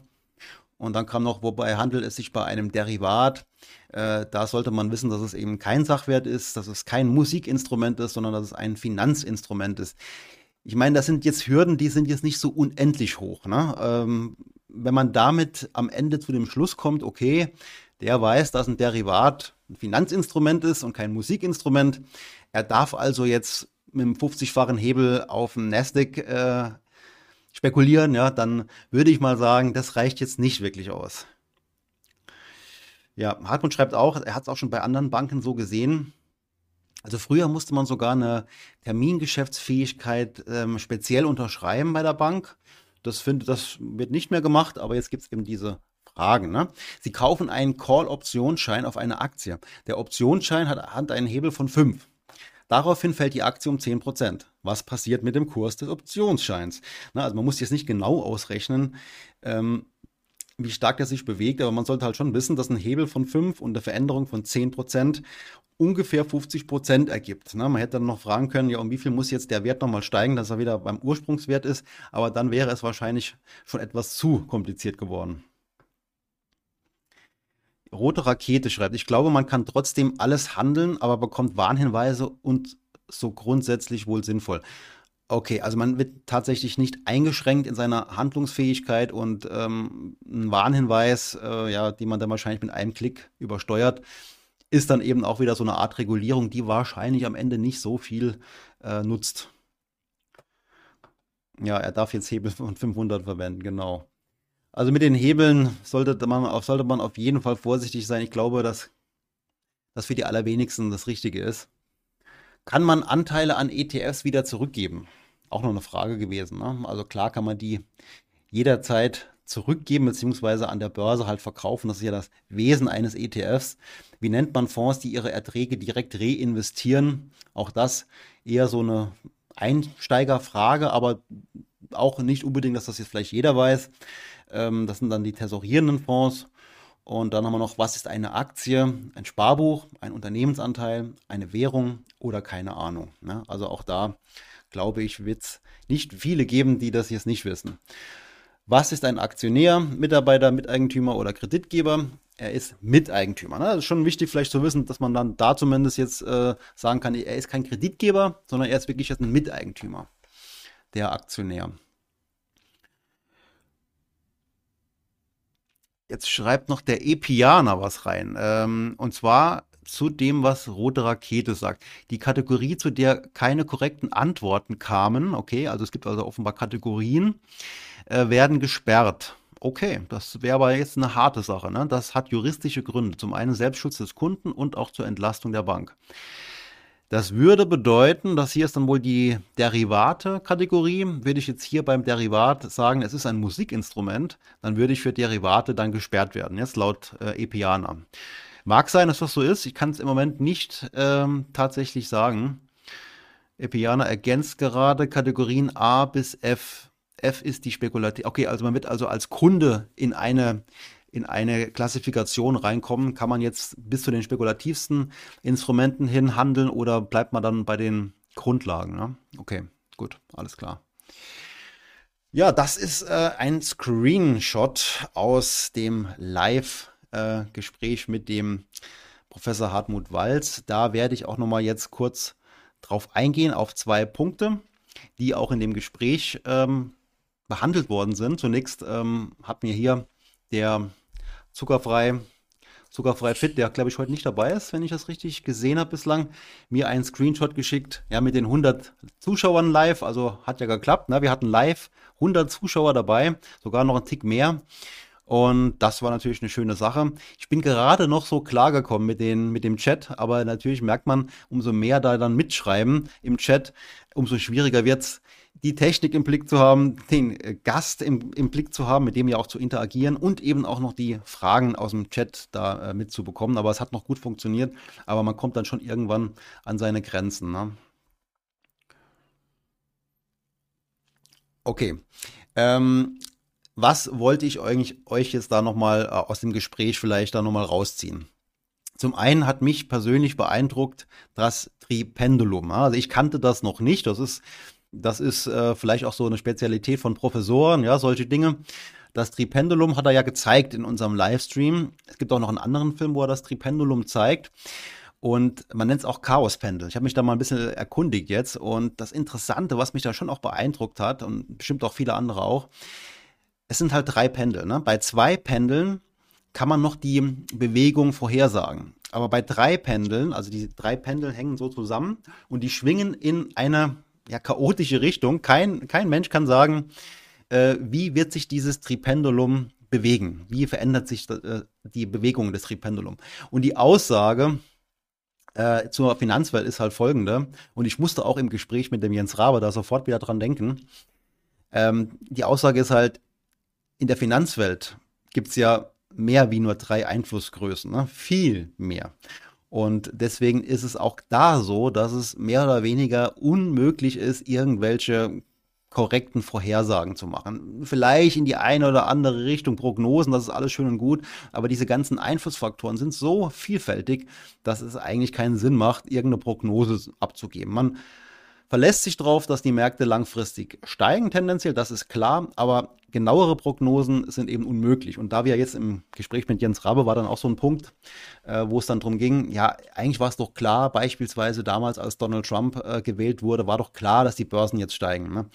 Und dann kam noch, wobei handelt es sich bei einem Derivat. Äh, da sollte man wissen, dass es eben kein Sachwert ist, dass es kein Musikinstrument ist, sondern dass es ein Finanzinstrument ist. Ich meine, das sind jetzt Hürden, die sind jetzt nicht so unendlich hoch. Ne? Ähm, wenn man damit am Ende zu dem Schluss kommt, okay, der weiß, dass ein Derivat ein Finanzinstrument ist und kein Musikinstrument. Er darf also jetzt mit einem 50-fachen Hebel auf dem Nasdaq äh, spekulieren, ja, dann würde ich mal sagen, das reicht jetzt nicht wirklich aus. Ja, Hartmut schreibt auch, er hat es auch schon bei anderen Banken so gesehen. Also früher musste man sogar eine Termingeschäftsfähigkeit ähm, speziell unterschreiben bei der Bank. Das, find, das wird nicht mehr gemacht, aber jetzt gibt es eben diese Fragen. Ne? Sie kaufen einen Call-Optionsschein auf eine Aktie. Der Optionsschein hat, hat einen Hebel von 5. Daraufhin fällt die Aktie um 10%. Was passiert mit dem Kurs des Optionsscheins? Na, also man muss jetzt nicht genau ausrechnen, ähm, wie stark er sich bewegt, aber man sollte halt schon wissen, dass ein Hebel von 5 und eine Veränderung von 10% ungefähr 50 Prozent ergibt. Ne? Man hätte dann noch fragen können, ja, um wie viel muss jetzt der Wert nochmal steigen, dass er wieder beim Ursprungswert ist, aber dann wäre es wahrscheinlich schon etwas zu kompliziert geworden. Rote Rakete schreibt, ich glaube, man kann trotzdem alles handeln, aber bekommt Warnhinweise und so grundsätzlich wohl sinnvoll. Okay, also man wird tatsächlich nicht eingeschränkt in seiner Handlungsfähigkeit und ähm, ein Warnhinweis, äh, ja, die man dann wahrscheinlich mit einem Klick übersteuert, ist dann eben auch wieder so eine Art Regulierung, die wahrscheinlich am Ende nicht so viel äh, nutzt. Ja, er darf jetzt Hebel von 500 verwenden, genau. Also mit den Hebeln sollte man, auf, sollte man auf jeden Fall vorsichtig sein. Ich glaube, dass das für die allerwenigsten das Richtige ist. Kann man Anteile an ETFs wieder zurückgeben? Auch noch eine Frage gewesen. Ne? Also klar kann man die jederzeit zurückgeben, beziehungsweise an der Börse halt verkaufen. Das ist ja das Wesen eines ETFs. Wie nennt man Fonds, die ihre Erträge direkt reinvestieren? Auch das eher so eine Einsteigerfrage, aber auch nicht unbedingt, dass das jetzt vielleicht jeder weiß. Ähm, das sind dann die tesorierenden Fonds. Und dann haben wir noch, was ist eine Aktie, ein Sparbuch, ein Unternehmensanteil, eine Währung oder keine Ahnung. Ne? Also auch da, glaube ich, wird es nicht viele geben, die das jetzt nicht wissen. Was ist ein Aktionär, Mitarbeiter, Miteigentümer oder Kreditgeber? Er ist Miteigentümer. Ne? Das ist schon wichtig vielleicht zu wissen, dass man dann da zumindest jetzt äh, sagen kann, er ist kein Kreditgeber, sondern er ist wirklich jetzt ein Miteigentümer, der Aktionär. Jetzt schreibt noch der Epianer was rein. Ähm, und zwar zu dem, was Rote Rakete sagt. Die Kategorie, zu der keine korrekten Antworten kamen, okay, also es gibt also offenbar Kategorien, äh, werden gesperrt. Okay, das wäre aber jetzt eine harte Sache. Ne? Das hat juristische Gründe. Zum einen Selbstschutz des Kunden und auch zur Entlastung der Bank. Das würde bedeuten, dass hier ist dann wohl die Derivate-Kategorie. Würde ich jetzt hier beim Derivat sagen, es ist ein Musikinstrument, dann würde ich für Derivate dann gesperrt werden, jetzt laut äh, Epiana. Mag sein, dass das so ist. Ich kann es im Moment nicht ähm, tatsächlich sagen. Epiana ergänzt gerade Kategorien A bis F. F ist die Spekulativ. Okay, also man wird also als Kunde in eine in eine Klassifikation reinkommen? Kann man jetzt bis zu den spekulativsten Instrumenten hin handeln oder bleibt man dann bei den Grundlagen? Ne? Okay, gut, alles klar. Ja, das ist äh, ein Screenshot aus dem Live-Gespräch äh, mit dem Professor Hartmut Walz. Da werde ich auch noch mal jetzt kurz drauf eingehen, auf zwei Punkte, die auch in dem Gespräch ähm, behandelt worden sind. Zunächst ähm, hat mir hier der zuckerfrei, zuckerfrei fit, der glaube ich heute nicht dabei ist, wenn ich das richtig gesehen habe bislang, mir einen Screenshot geschickt, ja, mit den 100 Zuschauern live, also hat ja geklappt, ne? wir hatten live 100 Zuschauer dabei, sogar noch ein Tick mehr. Und das war natürlich eine schöne Sache. Ich bin gerade noch so klargekommen mit, den, mit dem Chat, aber natürlich merkt man, umso mehr da dann mitschreiben im Chat, umso schwieriger wird es, die Technik im Blick zu haben, den äh, Gast im, im Blick zu haben, mit dem ja auch zu interagieren und eben auch noch die Fragen aus dem Chat da äh, mitzubekommen. Aber es hat noch gut funktioniert, aber man kommt dann schon irgendwann an seine Grenzen. Ne? Okay. Ähm, was wollte ich eigentlich euch jetzt da nochmal äh, aus dem Gespräch vielleicht da nochmal rausziehen? Zum einen hat mich persönlich beeindruckt das Tripendulum. Also ich kannte das noch nicht. Das ist das ist äh, vielleicht auch so eine Spezialität von Professoren, ja, solche Dinge. Das Tripendulum hat er ja gezeigt in unserem Livestream. Es gibt auch noch einen anderen Film, wo er das Tripendulum zeigt. Und man nennt es auch Chaospendel. Ich habe mich da mal ein bisschen erkundigt jetzt. Und das Interessante, was mich da schon auch beeindruckt hat, und bestimmt auch viele andere auch, es sind halt drei Pendel. Ne? Bei zwei Pendeln kann man noch die Bewegung vorhersagen. Aber bei drei Pendeln, also die drei Pendel hängen so zusammen und die schwingen in eine ja, chaotische Richtung. Kein, kein Mensch kann sagen, äh, wie wird sich dieses Tripendulum bewegen? Wie verändert sich äh, die Bewegung des Tripendulum? Und die Aussage äh, zur Finanzwelt ist halt folgende. Und ich musste auch im Gespräch mit dem Jens Rabe da sofort wieder dran denken. Ähm, die Aussage ist halt, in der Finanzwelt gibt es ja mehr wie nur drei Einflussgrößen, ne? viel mehr. Und deswegen ist es auch da so, dass es mehr oder weniger unmöglich ist, irgendwelche korrekten Vorhersagen zu machen. Vielleicht in die eine oder andere Richtung Prognosen, das ist alles schön und gut, aber diese ganzen Einflussfaktoren sind so vielfältig, dass es eigentlich keinen Sinn macht, irgendeine Prognose abzugeben. Man verlässt sich darauf, dass die Märkte langfristig steigen tendenziell, das ist klar, aber genauere Prognosen sind eben unmöglich. Und da wir jetzt im Gespräch mit Jens Rabe war dann auch so ein Punkt, äh, wo es dann darum ging, ja, eigentlich war es doch klar, beispielsweise damals, als Donald Trump äh, gewählt wurde, war doch klar, dass die Börsen jetzt steigen. Ne?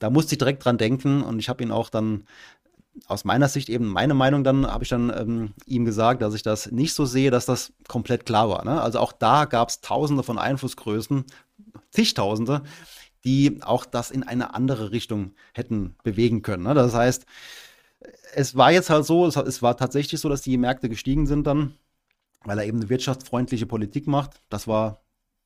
Da musste ich direkt dran denken und ich habe ihn auch dann aus meiner Sicht eben meine Meinung dann, habe ich dann ähm, ihm gesagt, dass ich das nicht so sehe, dass das komplett klar war. Ne? Also auch da gab es tausende von Einflussgrößen, zigtausende, die auch das in eine andere Richtung hätten bewegen können. Ne? Das heißt, es war jetzt halt so, es, war tatsächlich so, dass die Märkte gestiegen sind dann, weil er eben eine wirtschaftsfreundliche Politik macht. Das war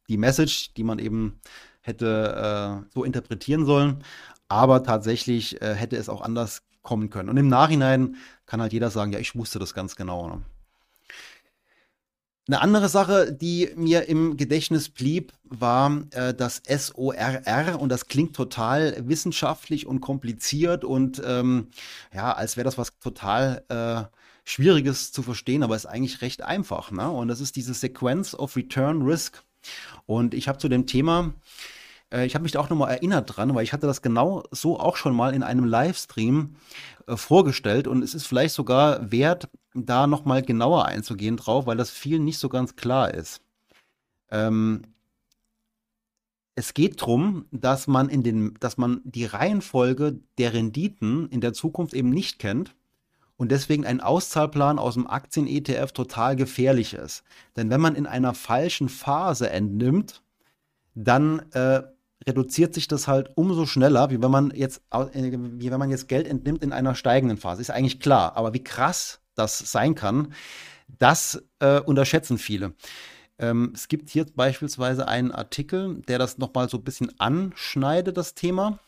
die Message, die man eben hätte äh, so interpretieren sollen. Aber tatsächlich äh, hätte es auch anders kommen können. Und im Nachhinein kann halt jeder sagen, ja, ich wusste das ganz genau. Ne? Eine andere Sache, die mir im Gedächtnis blieb, war äh, das SORR und das klingt total wissenschaftlich und kompliziert und ähm, ja, als wäre das was total äh, Schwieriges zu verstehen, aber ist eigentlich recht einfach. Ne? Und das ist diese Sequence of Return Risk. Und ich habe zu dem Thema äh, ich habe mich da auch nochmal erinnert dran, weil ich hatte das genau so auch schon mal in einem Livestream äh, vorgestellt und es ist vielleicht sogar wert, da nochmal genauer einzugehen drauf, weil das vielen nicht so ganz klar ist. Ähm, es geht darum, dass man in den, dass man die Reihenfolge der Renditen in der Zukunft eben nicht kennt und deswegen ein Auszahlplan aus dem Aktien-ETF total gefährlich ist. Denn wenn man in einer falschen Phase entnimmt, dann äh, reduziert sich das halt umso schneller, wie wenn man jetzt, äh, wie wenn man jetzt Geld entnimmt in einer steigenden Phase. Ist eigentlich klar. Aber wie krass das sein kann, das äh, unterschätzen viele. Ähm, es gibt hier beispielsweise einen Artikel, der das nochmal so ein bisschen anschneidet, das Thema,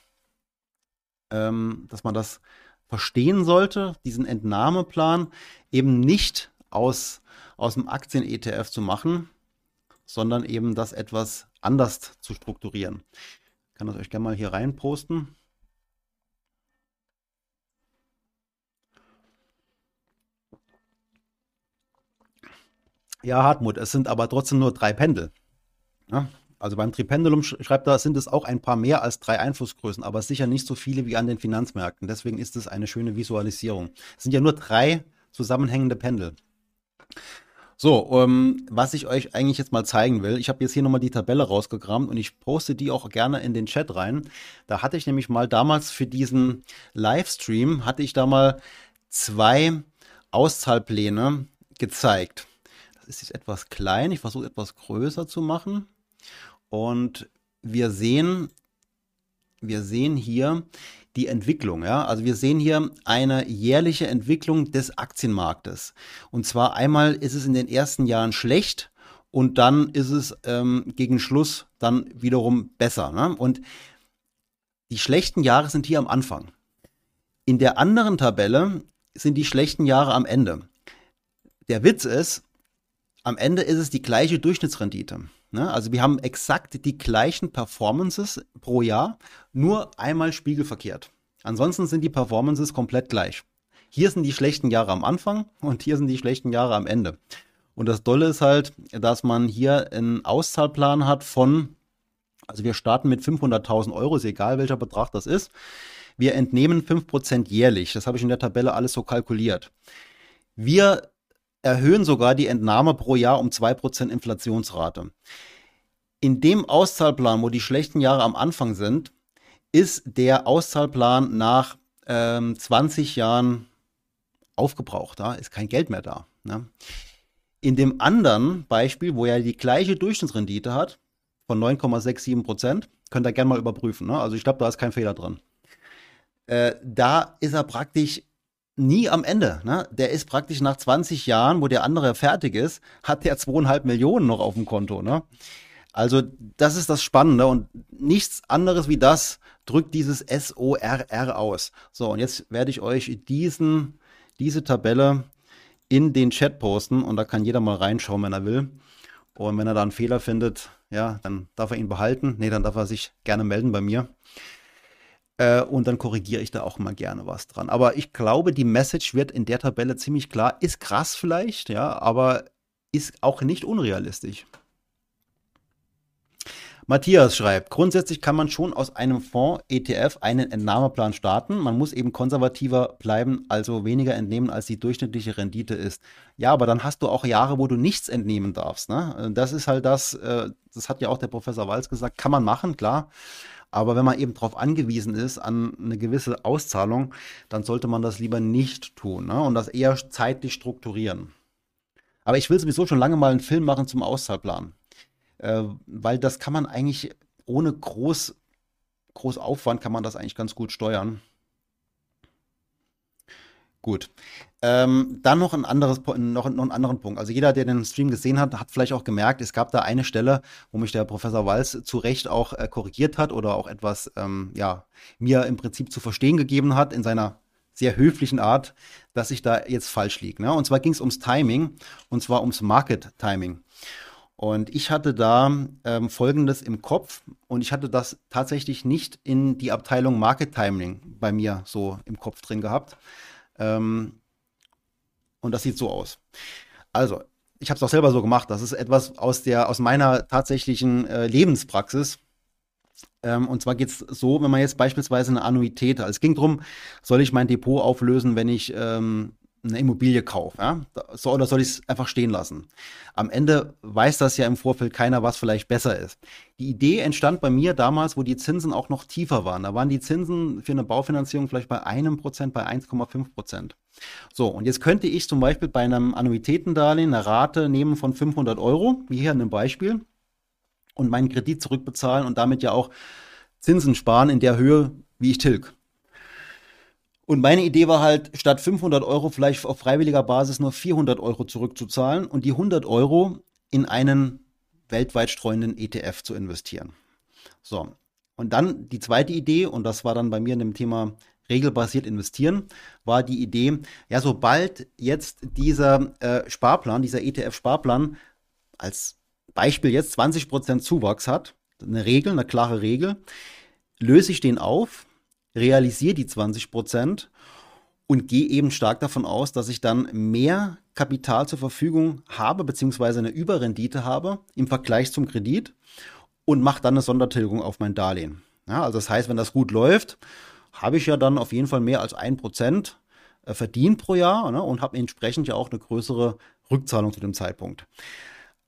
ähm, dass man das verstehen sollte, diesen Entnahmeplan eben nicht aus, aus dem Aktien-ETF zu machen, sondern eben das etwas anders zu strukturieren. Ich kann das euch gerne mal hier rein posten. Ja, Hartmut, es sind aber trotzdem nur drei Pendel. Ja, also beim Tripendulum schreibt er, sind es auch ein paar mehr als drei Einflussgrößen, aber sicher nicht so viele wie an den Finanzmärkten. Deswegen ist es eine schöne Visualisierung. Es sind ja nur drei zusammenhängende Pendel. So, ähm, was ich euch eigentlich jetzt mal zeigen will, ich habe jetzt hier nochmal die Tabelle rausgekramt und ich poste die auch gerne in den Chat rein. Da hatte ich nämlich mal damals für diesen Livestream, hatte ich da mal zwei Auszahlpläne gezeigt. Das ist jetzt etwas klein, ich versuche etwas größer zu machen. Und wir sehen, wir sehen hier die Entwicklung. Ja? Also wir sehen hier eine jährliche Entwicklung des Aktienmarktes. Und zwar einmal ist es in den ersten Jahren schlecht und dann ist es ähm, gegen Schluss dann wiederum besser. Ne? Und die schlechten Jahre sind hier am Anfang. In der anderen Tabelle sind die schlechten Jahre am Ende. Der Witz ist, am Ende ist es die gleiche Durchschnittsrendite. Ne? Also wir haben exakt die gleichen Performances pro Jahr, nur einmal spiegelverkehrt. Ansonsten sind die Performances komplett gleich. Hier sind die schlechten Jahre am Anfang und hier sind die schlechten Jahre am Ende. Und das Dolle ist halt, dass man hier einen Auszahlplan hat von, also wir starten mit 500.000 Euro, ist egal welcher Betrag das ist. Wir entnehmen 5% jährlich. Das habe ich in der Tabelle alles so kalkuliert. Wir erhöhen sogar die Entnahme pro Jahr um 2% Inflationsrate. In dem Auszahlplan, wo die schlechten Jahre am Anfang sind, ist der Auszahlplan nach ähm, 20 Jahren aufgebraucht. Da ist kein Geld mehr da. Ne? In dem anderen Beispiel, wo er die gleiche Durchschnittsrendite hat, von 9,67 Prozent, könnt ihr gerne mal überprüfen. Ne? Also ich glaube, da ist kein Fehler drin. Äh, da ist er praktisch nie am Ende. Ne? Der ist praktisch nach 20 Jahren, wo der andere fertig ist, hat der zweieinhalb Millionen noch auf dem Konto. Ne? Also das ist das Spannende und nichts anderes wie das drückt dieses SORR aus. So, und jetzt werde ich euch diesen, diese Tabelle in den Chat posten und da kann jeder mal reinschauen, wenn er will. Und wenn er da einen Fehler findet, ja, dann darf er ihn behalten. Nee, dann darf er sich gerne melden bei mir. Äh, und dann korrigiere ich da auch mal gerne was dran. Aber ich glaube, die Message wird in der Tabelle ziemlich klar. Ist krass vielleicht, ja, aber ist auch nicht unrealistisch. Matthias schreibt, grundsätzlich kann man schon aus einem Fonds ETF einen Entnahmeplan starten. Man muss eben konservativer bleiben, also weniger entnehmen, als die durchschnittliche Rendite ist. Ja, aber dann hast du auch Jahre, wo du nichts entnehmen darfst. Ne? Das ist halt das, äh, das hat ja auch der Professor Walz gesagt, kann man machen, klar. Aber wenn man eben darauf angewiesen ist, an eine gewisse Auszahlung, dann sollte man das lieber nicht tun ne? und das eher zeitlich strukturieren. Aber ich will sowieso schon lange mal einen Film machen zum Auszahlplan äh, weil das kann man eigentlich ohne groß, groß Aufwand kann man das eigentlich ganz gut steuern. Gut. Ähm, dann noch ein anderes, noch, noch einen anderen Punkt. Also jeder, der den Stream gesehen hat, hat vielleicht auch gemerkt, es gab da eine Stelle, wo mich der Professor Walz zu Recht auch äh, korrigiert hat oder auch etwas, ähm, ja, mir im Prinzip zu verstehen gegeben hat in seiner sehr höflichen Art, dass ich da jetzt falsch liege. Ne? Und zwar ging es ums Timing und zwar ums Market Timing. Und ich hatte da ähm, Folgendes im Kopf und ich hatte das tatsächlich nicht in die Abteilung Market Timing bei mir so im Kopf drin gehabt. Ähm, und das sieht so aus. Also, ich habe es auch selber so gemacht. Das ist etwas aus, der, aus meiner tatsächlichen äh, Lebenspraxis. Ähm, und zwar geht es so, wenn man jetzt beispielsweise eine Annuität hat. Es ging darum, soll ich mein Depot auflösen, wenn ich ähm, eine Immobilie kaufe, ja? so, oder soll ich es einfach stehen lassen? Am Ende weiß das ja im Vorfeld keiner, was vielleicht besser ist. Die Idee entstand bei mir damals, wo die Zinsen auch noch tiefer waren. Da waren die Zinsen für eine Baufinanzierung vielleicht bei einem Prozent, bei 1,5 Prozent. So, und jetzt könnte ich zum Beispiel bei einem Annuitätendarlehen eine Rate nehmen von 500 Euro, wie hier in dem Beispiel, und meinen Kredit zurückbezahlen und damit ja auch Zinsen sparen in der Höhe, wie ich tilg. Und meine Idee war halt, statt 500 Euro vielleicht auf freiwilliger Basis nur 400 Euro zurückzuzahlen und die 100 Euro in einen weltweit streuenden ETF zu investieren. So. Und dann die zweite Idee, und das war dann bei mir in dem Thema regelbasiert investieren, war die Idee, ja, sobald jetzt dieser äh, Sparplan, dieser ETF-Sparplan als Beispiel jetzt 20% Zuwachs hat, eine Regel, eine klare Regel, löse ich den auf, realisiere die 20 Prozent und gehe eben stark davon aus, dass ich dann mehr Kapital zur Verfügung habe, beziehungsweise eine Überrendite habe im Vergleich zum Kredit und mache dann eine Sondertilgung auf mein Darlehen. Ja, also das heißt, wenn das gut läuft, habe ich ja dann auf jeden Fall mehr als ein Prozent äh, verdient pro Jahr ne, und habe entsprechend ja auch eine größere Rückzahlung zu dem Zeitpunkt.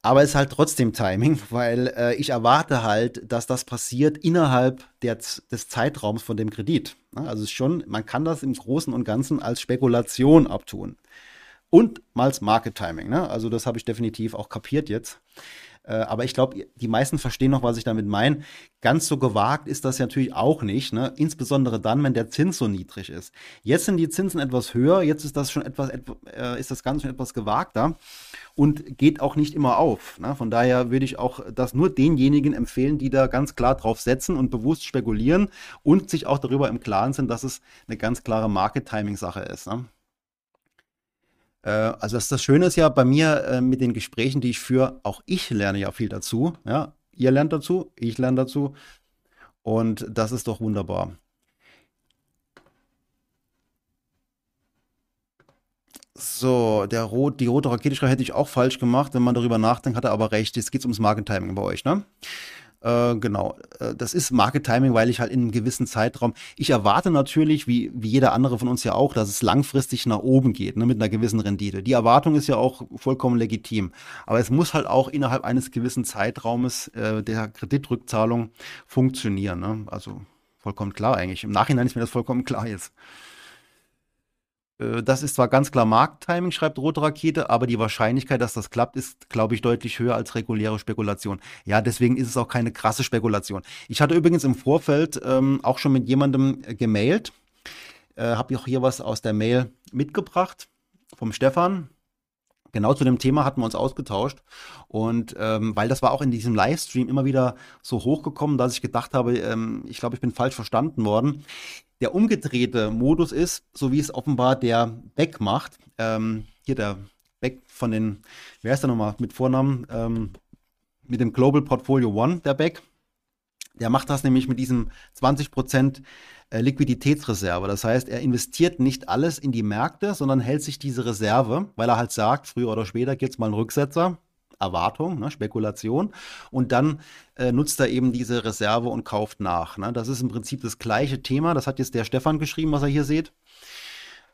Aber es ist halt trotzdem Timing, weil äh, ich erwarte halt, dass das passiert innerhalb der, des Zeitraums von dem Kredit. Also schon, man kann das im Großen und Ganzen als Spekulation abtun. Und mal als Market Timing. Ne? Also das habe ich definitiv auch kapiert jetzt. Äh, aber ich glaube, die meisten verstehen noch, was ich damit meine. Ganz so gewagt ist das natürlich auch nicht, ne? insbesondere dann, wenn der Zins so niedrig ist. Jetzt sind die Zinsen etwas höher, jetzt ist das schon etwas, äh, ist das Ganze schon etwas gewagter und geht auch nicht immer auf. Ne? Von daher würde ich auch das nur denjenigen empfehlen, die da ganz klar drauf setzen und bewusst spekulieren und sich auch darüber im Klaren sind, dass es eine ganz klare Market-Timing-Sache ist. Ne? Äh, also das, das Schöne ist ja bei mir äh, mit den Gesprächen, die ich führe, auch ich lerne ja viel dazu. Ja? Ihr lernt dazu, ich lerne dazu. Und das ist doch wunderbar. So, der Rot, die rote Raketenschrei hätte ich auch falsch gemacht, wenn man darüber nachdenkt, hat er aber recht. Jetzt geht es ums Market Timing bei euch, ne? Äh, genau, äh, das ist Market Timing, weil ich halt in einem gewissen Zeitraum, ich erwarte natürlich, wie, wie jeder andere von uns ja auch, dass es langfristig nach oben geht, ne, mit einer gewissen Rendite. Die Erwartung ist ja auch vollkommen legitim. Aber es muss halt auch innerhalb eines gewissen Zeitraumes äh, der Kreditrückzahlung funktionieren. Ne? Also vollkommen klar eigentlich. Im Nachhinein ist mir das vollkommen klar jetzt. Äh, das ist zwar ganz klar Markttiming, schreibt Rote Rakete, aber die Wahrscheinlichkeit, dass das klappt, ist, glaube ich, deutlich höher als reguläre Spekulation. Ja, deswegen ist es auch keine krasse Spekulation. Ich hatte übrigens im Vorfeld ähm, auch schon mit jemandem äh, gemailt, äh, habe auch hier was aus der Mail mitgebracht vom Stefan. Genau zu dem Thema hatten wir uns ausgetauscht. Und ähm, weil das war auch in diesem Livestream immer wieder so hochgekommen, dass ich gedacht habe, ähm, ich glaube, ich bin falsch verstanden worden. Der umgedrehte Modus ist, so wie es offenbar der Beck macht. Ähm, hier der Beck von den, wer ist der nochmal mit Vornamen? Ähm, mit dem Global Portfolio One, der Beck. Der macht das nämlich mit diesem 20% äh, Liquiditätsreserve. Das heißt, er investiert nicht alles in die Märkte, sondern hält sich diese Reserve, weil er halt sagt, früher oder später gibt es mal einen Rücksetzer. Erwartung, ne, Spekulation. Und dann äh, nutzt er eben diese Reserve und kauft nach. Ne? Das ist im Prinzip das gleiche Thema. Das hat jetzt der Stefan geschrieben, was er hier seht.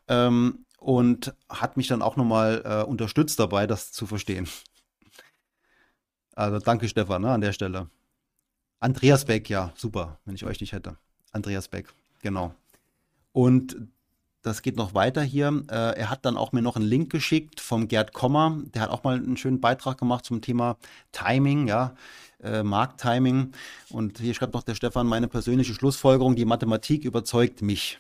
Ähm, und hat mich dann auch nochmal äh, unterstützt dabei, das zu verstehen. Also danke, Stefan, ne, an der Stelle. Andreas Beck, ja, super, wenn ich euch nicht hätte. Andreas Beck, genau. Und das geht noch weiter hier. Äh, er hat dann auch mir noch einen Link geschickt vom Gerd Kommer. Der hat auch mal einen schönen Beitrag gemacht zum Thema Timing, ja, äh, Markttiming. Und hier schreibt noch der Stefan, meine persönliche Schlussfolgerung, die Mathematik überzeugt mich.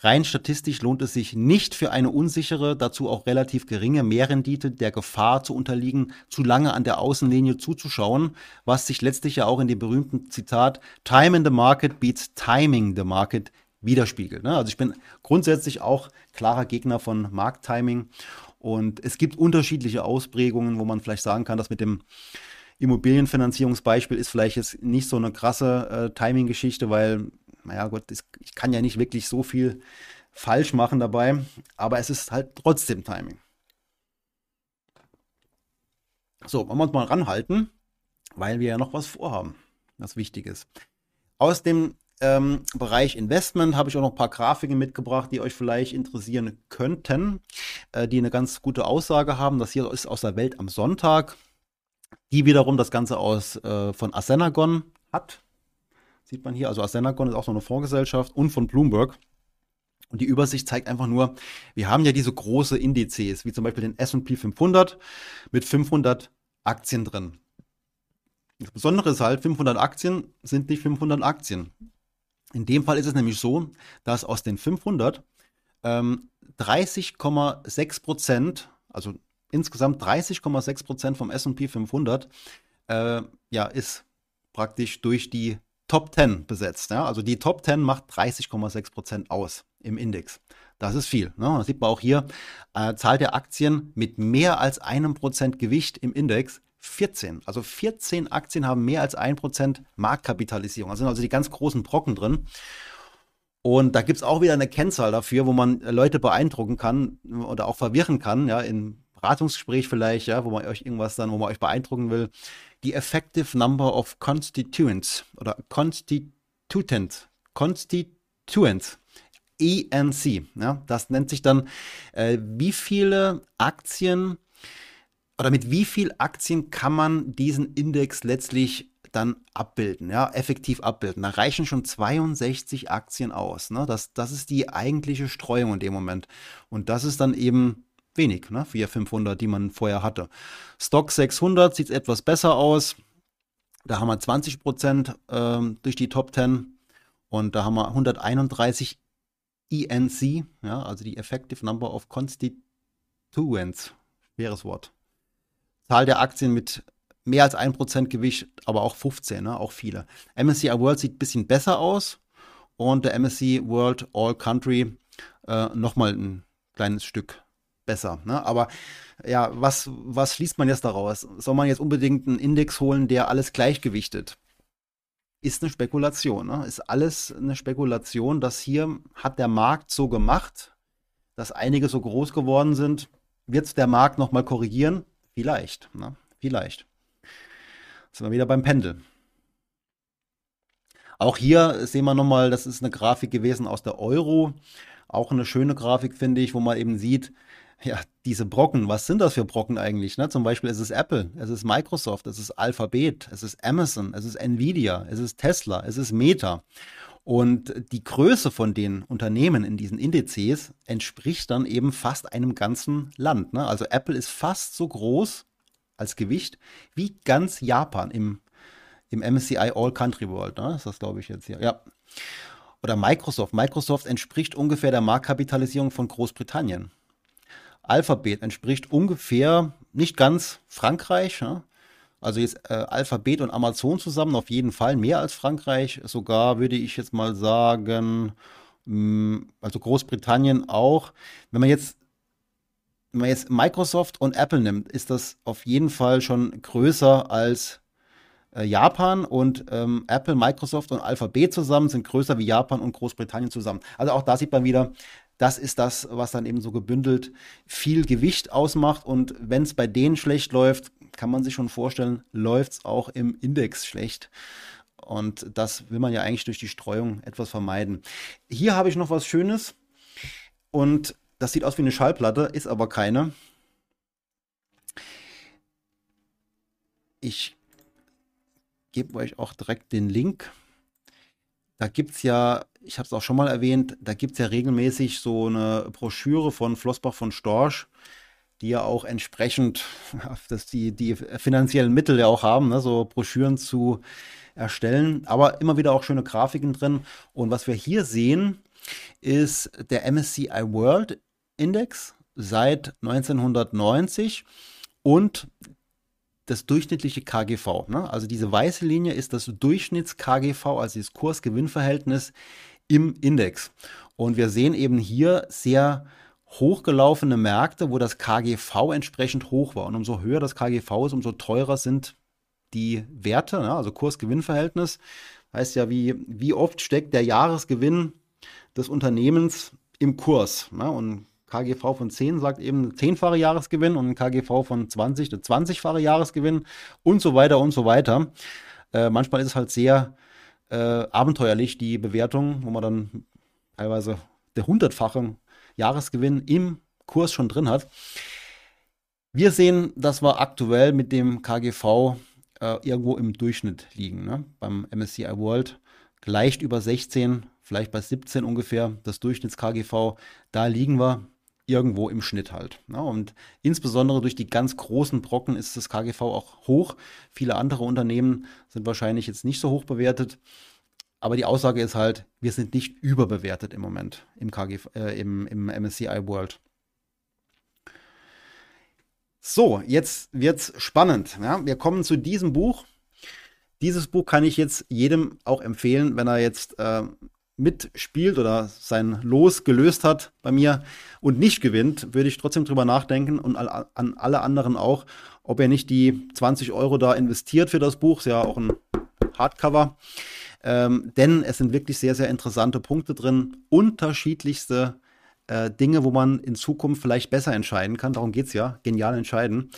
Rein statistisch lohnt es sich nicht für eine unsichere, dazu auch relativ geringe Mehrrendite der Gefahr zu unterliegen, zu lange an der Außenlinie zuzuschauen, was sich letztlich ja auch in dem berühmten Zitat Time in the Market beats Timing the Market widerspiegelt. Ne? Also ich bin grundsätzlich auch klarer Gegner von Markttiming und es gibt unterschiedliche Ausprägungen, wo man vielleicht sagen kann, dass mit dem Immobilienfinanzierungsbeispiel ist vielleicht jetzt nicht so eine krasse äh, Timing-Geschichte, weil naja Gott, ich kann ja nicht wirklich so viel falsch machen dabei, aber es ist halt trotzdem Timing. So, wollen wir uns mal ranhalten, weil wir ja noch was vorhaben, was wichtig ist. Aus dem ähm, Bereich Investment habe ich auch noch ein paar Grafiken mitgebracht, die euch vielleicht interessieren könnten, äh, die eine ganz gute Aussage haben. Das hier ist aus der Welt am Sonntag, die wiederum das Ganze aus äh, von Asenagon hat. Sieht man hier, also Asenagon ist auch so eine Fondsgesellschaft und von Bloomberg. Und die Übersicht zeigt einfach nur, wir haben ja diese große Indizes, wie zum Beispiel den S&P 500 mit 500 Aktien drin. Das Besondere ist halt, 500 Aktien sind nicht 500 Aktien. In dem Fall ist es nämlich so, dass aus den 500 ähm, 30,6 Prozent, also insgesamt 30,6 Prozent vom S&P 500, äh, ja, ist praktisch durch die Top 10 besetzt. Ja? Also die Top 10 macht 30,6 Prozent aus im Index. Das ist viel. Ne? Das sieht man auch hier. Äh, Zahl der Aktien mit mehr als einem Prozent Gewicht im Index 14. Also 14 Aktien haben mehr als ein Prozent Marktkapitalisierung. Da sind also die ganz großen Brocken drin. Und da gibt es auch wieder eine Kennzahl dafür, wo man Leute beeindrucken kann oder auch verwirren kann, ja, im Beratungsgespräch vielleicht, ja, wo man euch irgendwas dann, wo man euch beeindrucken will die Effective Number of Constituents oder Constituent, Constituents, ENC. Ja, das nennt sich dann, äh, wie viele Aktien oder mit wie viel Aktien kann man diesen Index letztlich dann abbilden, ja, effektiv abbilden. Da reichen schon 62 Aktien aus. Ne? Das, das ist die eigentliche Streuung in dem Moment. Und das ist dann eben wenig, ne? 400, 500, die man vorher hatte. Stock 600 sieht etwas besser aus. Da haben wir 20 Prozent ähm, durch die Top 10 und da haben wir 131 ENC, ja, also die Effective Number of Constituents. Schweres Wort. Zahl der Aktien mit mehr als 1% Gewicht, aber auch 15, ne? auch viele. MSCI World sieht ein bisschen besser aus und der MSCI World All Country äh, nochmal ein kleines Stück besser. Ne? Aber ja, was, was schließt man jetzt daraus? Soll man jetzt unbedingt einen Index holen, der alles gleichgewichtet? Ist eine Spekulation. Ne? Ist alles eine Spekulation. Das hier hat der Markt so gemacht, dass einige so groß geworden sind. Wird der Markt nochmal korrigieren? Vielleicht. Ne? Vielleicht. Sind wir wieder beim Pendel. Auch hier sehen wir nochmal, das ist eine Grafik gewesen aus der Euro. Auch eine schöne Grafik, finde ich, wo man eben sieht, ja, diese Brocken, was sind das für Brocken eigentlich? Ne? Zum Beispiel ist es Apple, es ist Microsoft, es ist Alphabet, es ist Amazon, es ist Nvidia, es ist Tesla, es ist Meta. Und die Größe von den Unternehmen in diesen Indizes entspricht dann eben fast einem ganzen Land. Ne? Also Apple ist fast so groß als Gewicht wie ganz Japan im, im MSCI All Country World. Ne? Ist das, glaube ich, jetzt hier. Ja. Oder Microsoft. Microsoft entspricht ungefähr der Marktkapitalisierung von Großbritannien. Alphabet entspricht ungefähr nicht ganz Frankreich. Ja? Also jetzt äh, Alphabet und Amazon zusammen auf jeden Fall mehr als Frankreich. Sogar würde ich jetzt mal sagen, mh, mm, also Großbritannien auch. Wenn man jetzt wenn man jetzt Microsoft und Apple nimmt, ist das auf jeden Fall schon größer als äh, Japan und ähm, Apple, Microsoft und Alphabet zusammen sind größer wie Japan und Großbritannien zusammen. Also auch da sieht man wieder, das ist das, was dann eben so gebündelt viel Gewicht ausmacht. Und wenn es bei denen schlecht läuft, kann man sich schon vorstellen, läuft es auch im Index schlecht. Und das will man ja eigentlich durch die Streuung etwas vermeiden. Hier habe ich noch was Schönes. Und das sieht aus wie eine Schallplatte, ist aber keine. Ich gebe euch auch direkt den Link. Da gibt es ja, ich habe es auch schon mal erwähnt, da gibt es ja regelmäßig so eine Broschüre von Flossbach von Storch, die ja auch entsprechend, dass die, die finanziellen Mittel ja auch haben, ne, so Broschüren zu erstellen, aber immer wieder auch schöne Grafiken drin. Und was wir hier sehen, ist der MSCI World Index seit 1990 und das durchschnittliche KGV. Ne? Also diese weiße Linie ist das Durchschnitts-KGV, also das Kurs-Gewinn-Verhältnis im Index. Und wir sehen eben hier sehr hochgelaufene Märkte, wo das KGV entsprechend hoch war. Und umso höher das KGV ist, umso teurer sind die Werte, also Kurs-Gewinn-Verhältnis. Heißt ja, wie, wie oft steckt der Jahresgewinn des Unternehmens im Kurs. Ne? Und KGV von 10 sagt eben 10-fache Jahresgewinn und ein KGV von 20 der 20-fache Jahresgewinn und so weiter und so weiter. Äh, manchmal ist es halt sehr äh, abenteuerlich, die Bewertung, wo man dann teilweise der hundertfache Jahresgewinn im Kurs schon drin hat. Wir sehen, dass wir aktuell mit dem KGV äh, irgendwo im Durchschnitt liegen. Ne? Beim MSCI World leicht über 16, vielleicht bei 17 ungefähr, das Durchschnitts-KGV. Da liegen wir irgendwo im Schnitt halt. Ne? Und insbesondere durch die ganz großen Brocken ist das KGV auch hoch. Viele andere Unternehmen sind wahrscheinlich jetzt nicht so hoch bewertet. Aber die Aussage ist halt, wir sind nicht überbewertet im Moment im, KGV, äh, im, im MSCI World. So, jetzt wird's spannend. Ja? Wir kommen zu diesem Buch. Dieses Buch kann ich jetzt jedem auch empfehlen, wenn er jetzt äh, mitspielt oder sein Los gelöst hat bei mir und nicht gewinnt, würde ich trotzdem drüber nachdenken und an alle anderen auch, ob er nicht die 20 Euro da investiert für das Buch. Ist ja auch ein Hardcover. Ähm, denn es sind wirklich sehr, sehr interessante Punkte drin. Unterschiedlichste äh, Dinge, wo man in Zukunft vielleicht besser entscheiden kann. Darum geht es ja. Genial entscheiden.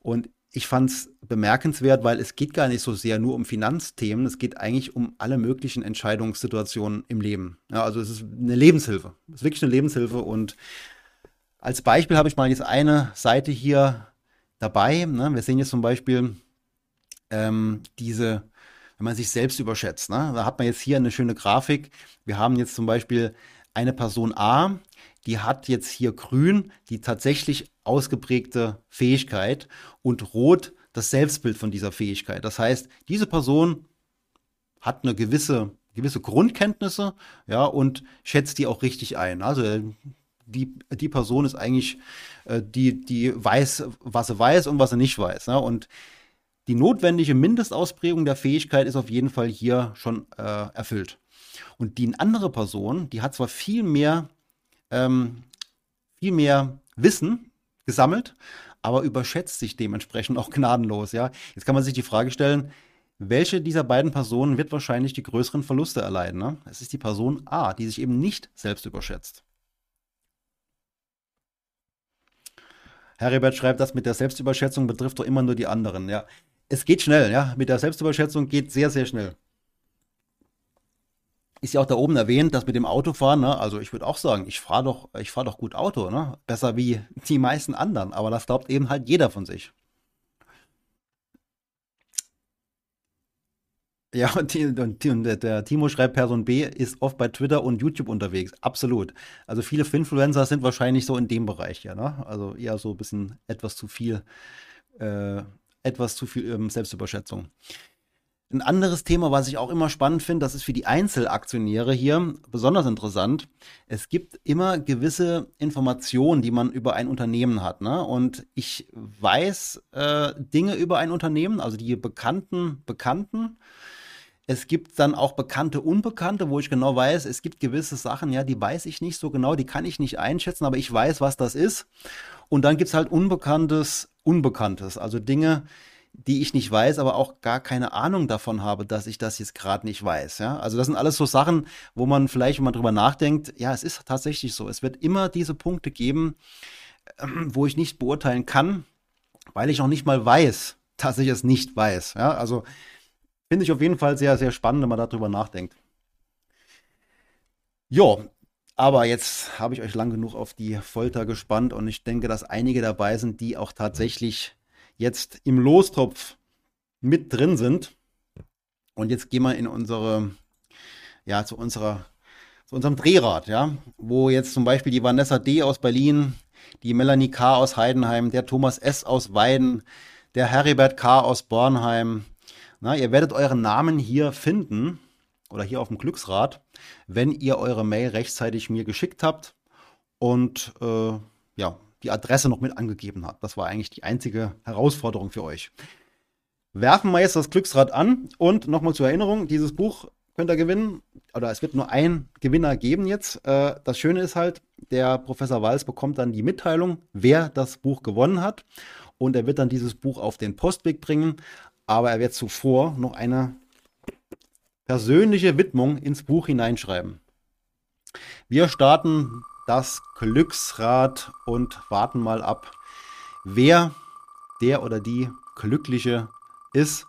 Und ich fand es bemerkenswert, weil es geht gar nicht so sehr nur um Finanzthemen, es geht eigentlich um alle möglichen Entscheidungssituationen im Leben. Ja, also es ist eine Lebenshilfe. Es ist wirklich eine Lebenshilfe. Und als Beispiel habe ich mal jetzt eine Seite hier dabei. Ne? Wir sehen jetzt zum Beispiel ähm, diese, wenn man sich selbst überschätzt. Ne? Da hat man jetzt hier eine schöne Grafik. Wir haben jetzt zum Beispiel eine Person A, die hat jetzt hier grün die tatsächlich ausgeprägte Fähigkeit und rot das Selbstbild von dieser Fähigkeit. Das heißt, diese Person hat eine gewisse, gewisse Grundkenntnisse, ja, und schätzt die auch richtig ein. Also die, die Person ist eigentlich, äh, die, die weiß, was sie weiß und was sie nicht weiß. Ja, und die notwendige Mindestausprägung der Fähigkeit ist auf jeden Fall hier schon äh, erfüllt. Und die andere Person, die hat zwar viel mehr ähm, viel mehr Wissen gesammelt, aber überschätzt sich dementsprechend auch gnadenlos. Ja? Jetzt kann man sich die Frage stellen, welche dieser beiden Personen wird wahrscheinlich die größeren Verluste erleiden? Ne? Es ist die Person A, die sich eben nicht selbst überschätzt. Heribert schreibt, das mit der Selbstüberschätzung betrifft doch immer nur die anderen. Ja, es geht schnell. Ja, mit der Selbstüberschätzung geht sehr, sehr schnell ist ja auch da oben erwähnt, dass mit dem Autofahren, ne? also ich würde auch sagen, ich fahre doch, ich fahre doch gut Auto, ne? Besser wie die meisten anderen, aber das glaubt eben halt jeder von sich. Ja, und, und, und der Timo schreibt, Person B ist oft bei Twitter und YouTube unterwegs. Absolut. Also viele Finfluencer sind wahrscheinlich so in dem Bereich, ja, ne? Also eher so ein bisschen etwas zu viel, äh, etwas zu viel ähm, Selbstüberschätzung. Ein anderes Thema, was ich auch immer spannend finde, das ist für die Einzelaktionäre hier besonders interessant. Es gibt immer gewisse Informationen, die man über ein Unternehmen hat. Ne? Und ich weiß äh, Dinge über ein Unternehmen, also die bekannten Bekannten. Es gibt dann auch bekannte Unbekannte, wo ich genau weiß, es gibt gewisse Sachen, ja, die weiß ich nicht so genau, die kann ich nicht einschätzen, aber ich weiß, was das ist. Und dann gibt es halt Unbekanntes, Unbekanntes, also Dinge, ich nicht weiß, aber auch gar keine Ahnung davon habe, dass ich das jetzt gerade nicht weiß. Ja? Also das sind alles so Sachen, wo man vielleicht, wenn man drüber nachdenkt, ja, es ist tatsächlich so. Es wird immer diese Punkte geben, ähm, wo ich nicht beurteilen kann, weil ich noch nicht mal weiß, dass ich es nicht weiß. Ja, also finde ich auf jeden Fall sehr, sehr spannend, wenn man darüber nachdenkt. Jo, aber jetzt habe ich euch lang genug auf die Folter gespannt und ich denke, dass einige dabei sind, die auch tatsächlich jetzt im Lostopf mit drin sind. Und jetzt gehen wir in unsere, ja, zu unserer, zu unserem Drehrad, ja, wo jetzt zum Beispiel die Vanessa D. aus Berlin, die Melanie K. aus Heidenheim, der Thomas S. aus Weiden, der Heribert K. aus Bornheim. Na, ihr werdet euren Namen hier finden oder hier auf dem Glücksrad, wenn ihr eure Mail rechtzeitig mir geschickt habt und äh, ja, die Adresse noch mit angegeben habt. Das war eigentlich die einzige Herausforderung für euch. Werfen wir jetzt das Glücksrad an und nochmal zur Erinnerung, dieses Buch könnt ihr gewinnen, oder es wird nur einen Gewinner geben jetzt. Äh, das Schöne ist halt, der Professor Walz bekommt dann die Mitteilung, wer das Buch gewonnen hat und er wird dann dieses Buch auf den Postweg bringen, aber er wird zuvor noch eine persönliche Widmung ins Buch hineinschreiben. Wir starten das Glücksrad und warten mal ab, wer der oder die Glückliche ist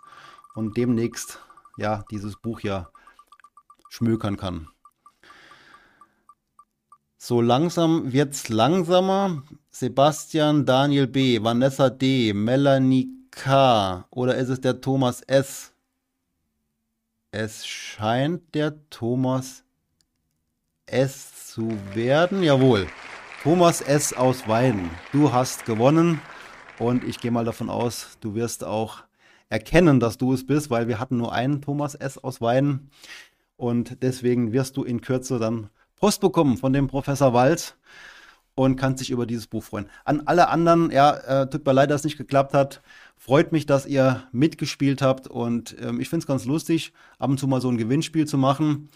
und demnächst ja dieses Buch ja schmökern kann. So langsam wird's langsamer. Sebastian Daniel B, Vanessa D, Melanie K oder ist es der Thomas S? Es scheint der Thomas S zu werden. Jawohl. Thomas S aus Weiden. Du hast gewonnen und ich gehe mal davon aus, du wirst auch erkennen, dass du es bist, weil wir hatten nur einen Thomas S aus Weiden und deswegen wirst du in Kürze dann Post bekommen von dem Professor Walz und kannst dich über dieses Buch freuen. An alle anderen, ja, äh, tut mir leid, dass es nicht geklappt hat. Freut mich, dass ihr mitgespielt habt und ähm, ich finde es ganz lustig, ab und zu mal so ein Gewinnspiel zu machen.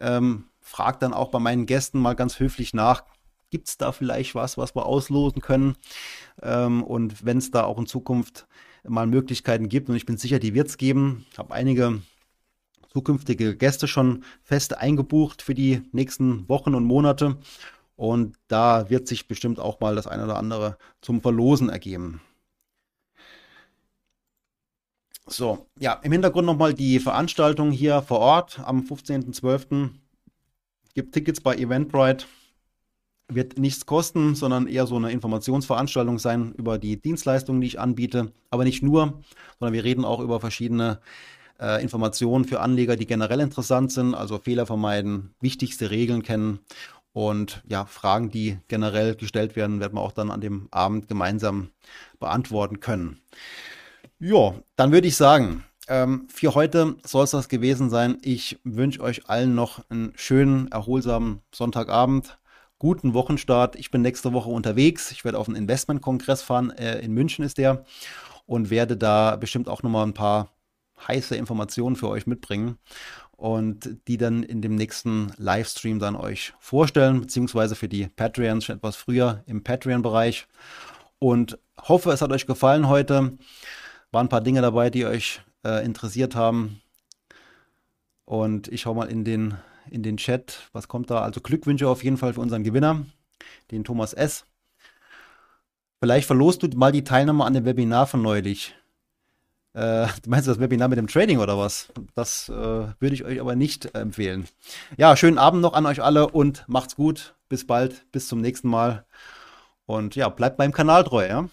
Ähm, frag dann auch bei meinen Gästen mal ganz höflich nach, gibt es da vielleicht was, was wir auslosen können? Ähm, und wenn es da auch in Zukunft mal Möglichkeiten gibt, und ich bin sicher, die wird es geben, habe einige zukünftige Gäste schon fest eingebucht für die nächsten Wochen und Monate. Und da wird sich bestimmt auch mal das eine oder andere zum Verlosen ergeben. So, ja, im Hintergrund nochmal die Veranstaltung hier vor Ort am 15.12. Gibt Tickets bei Eventbrite. Wird nichts kosten, sondern eher so eine Informationsveranstaltung sein über die Dienstleistungen, die ich anbiete. Aber nicht nur, sondern wir reden auch über verschiedene äh, Informationen für Anleger, die generell interessant sind, also Fehler vermeiden, wichtigste Regeln kennen und ja, Fragen, die generell gestellt werden, werden wir auch dann an dem Abend gemeinsam beantworten können. Ja, dann würde ich sagen, ähm, für heute soll es das gewesen sein. Ich wünsche euch allen noch einen schönen, erholsamen Sonntagabend. Guten Wochenstart. Ich bin nächste Woche unterwegs. Ich werde auf einen Investmentkongress fahren. Äh, in München ist der. Und werde da bestimmt auch nochmal ein paar heiße Informationen für euch mitbringen und die dann in dem nächsten Livestream dann euch vorstellen, beziehungsweise für die Patreons schon etwas früher im Patreon-Bereich. Und hoffe, es hat euch gefallen heute. Waren ein paar Dinge dabei, die euch äh, interessiert haben. Und ich schaue mal in den, in den Chat. Was kommt da? Also Glückwünsche auf jeden Fall für unseren Gewinner, den Thomas S. Vielleicht verlost du mal die Teilnahme an dem Webinar von neulich. Äh, meinst du das Webinar mit dem Trading oder was? Das äh, würde ich euch aber nicht empfehlen. Ja, schönen Abend noch an euch alle und macht's gut. Bis bald, bis zum nächsten Mal. Und ja, bleibt meinem Kanal treu, ja?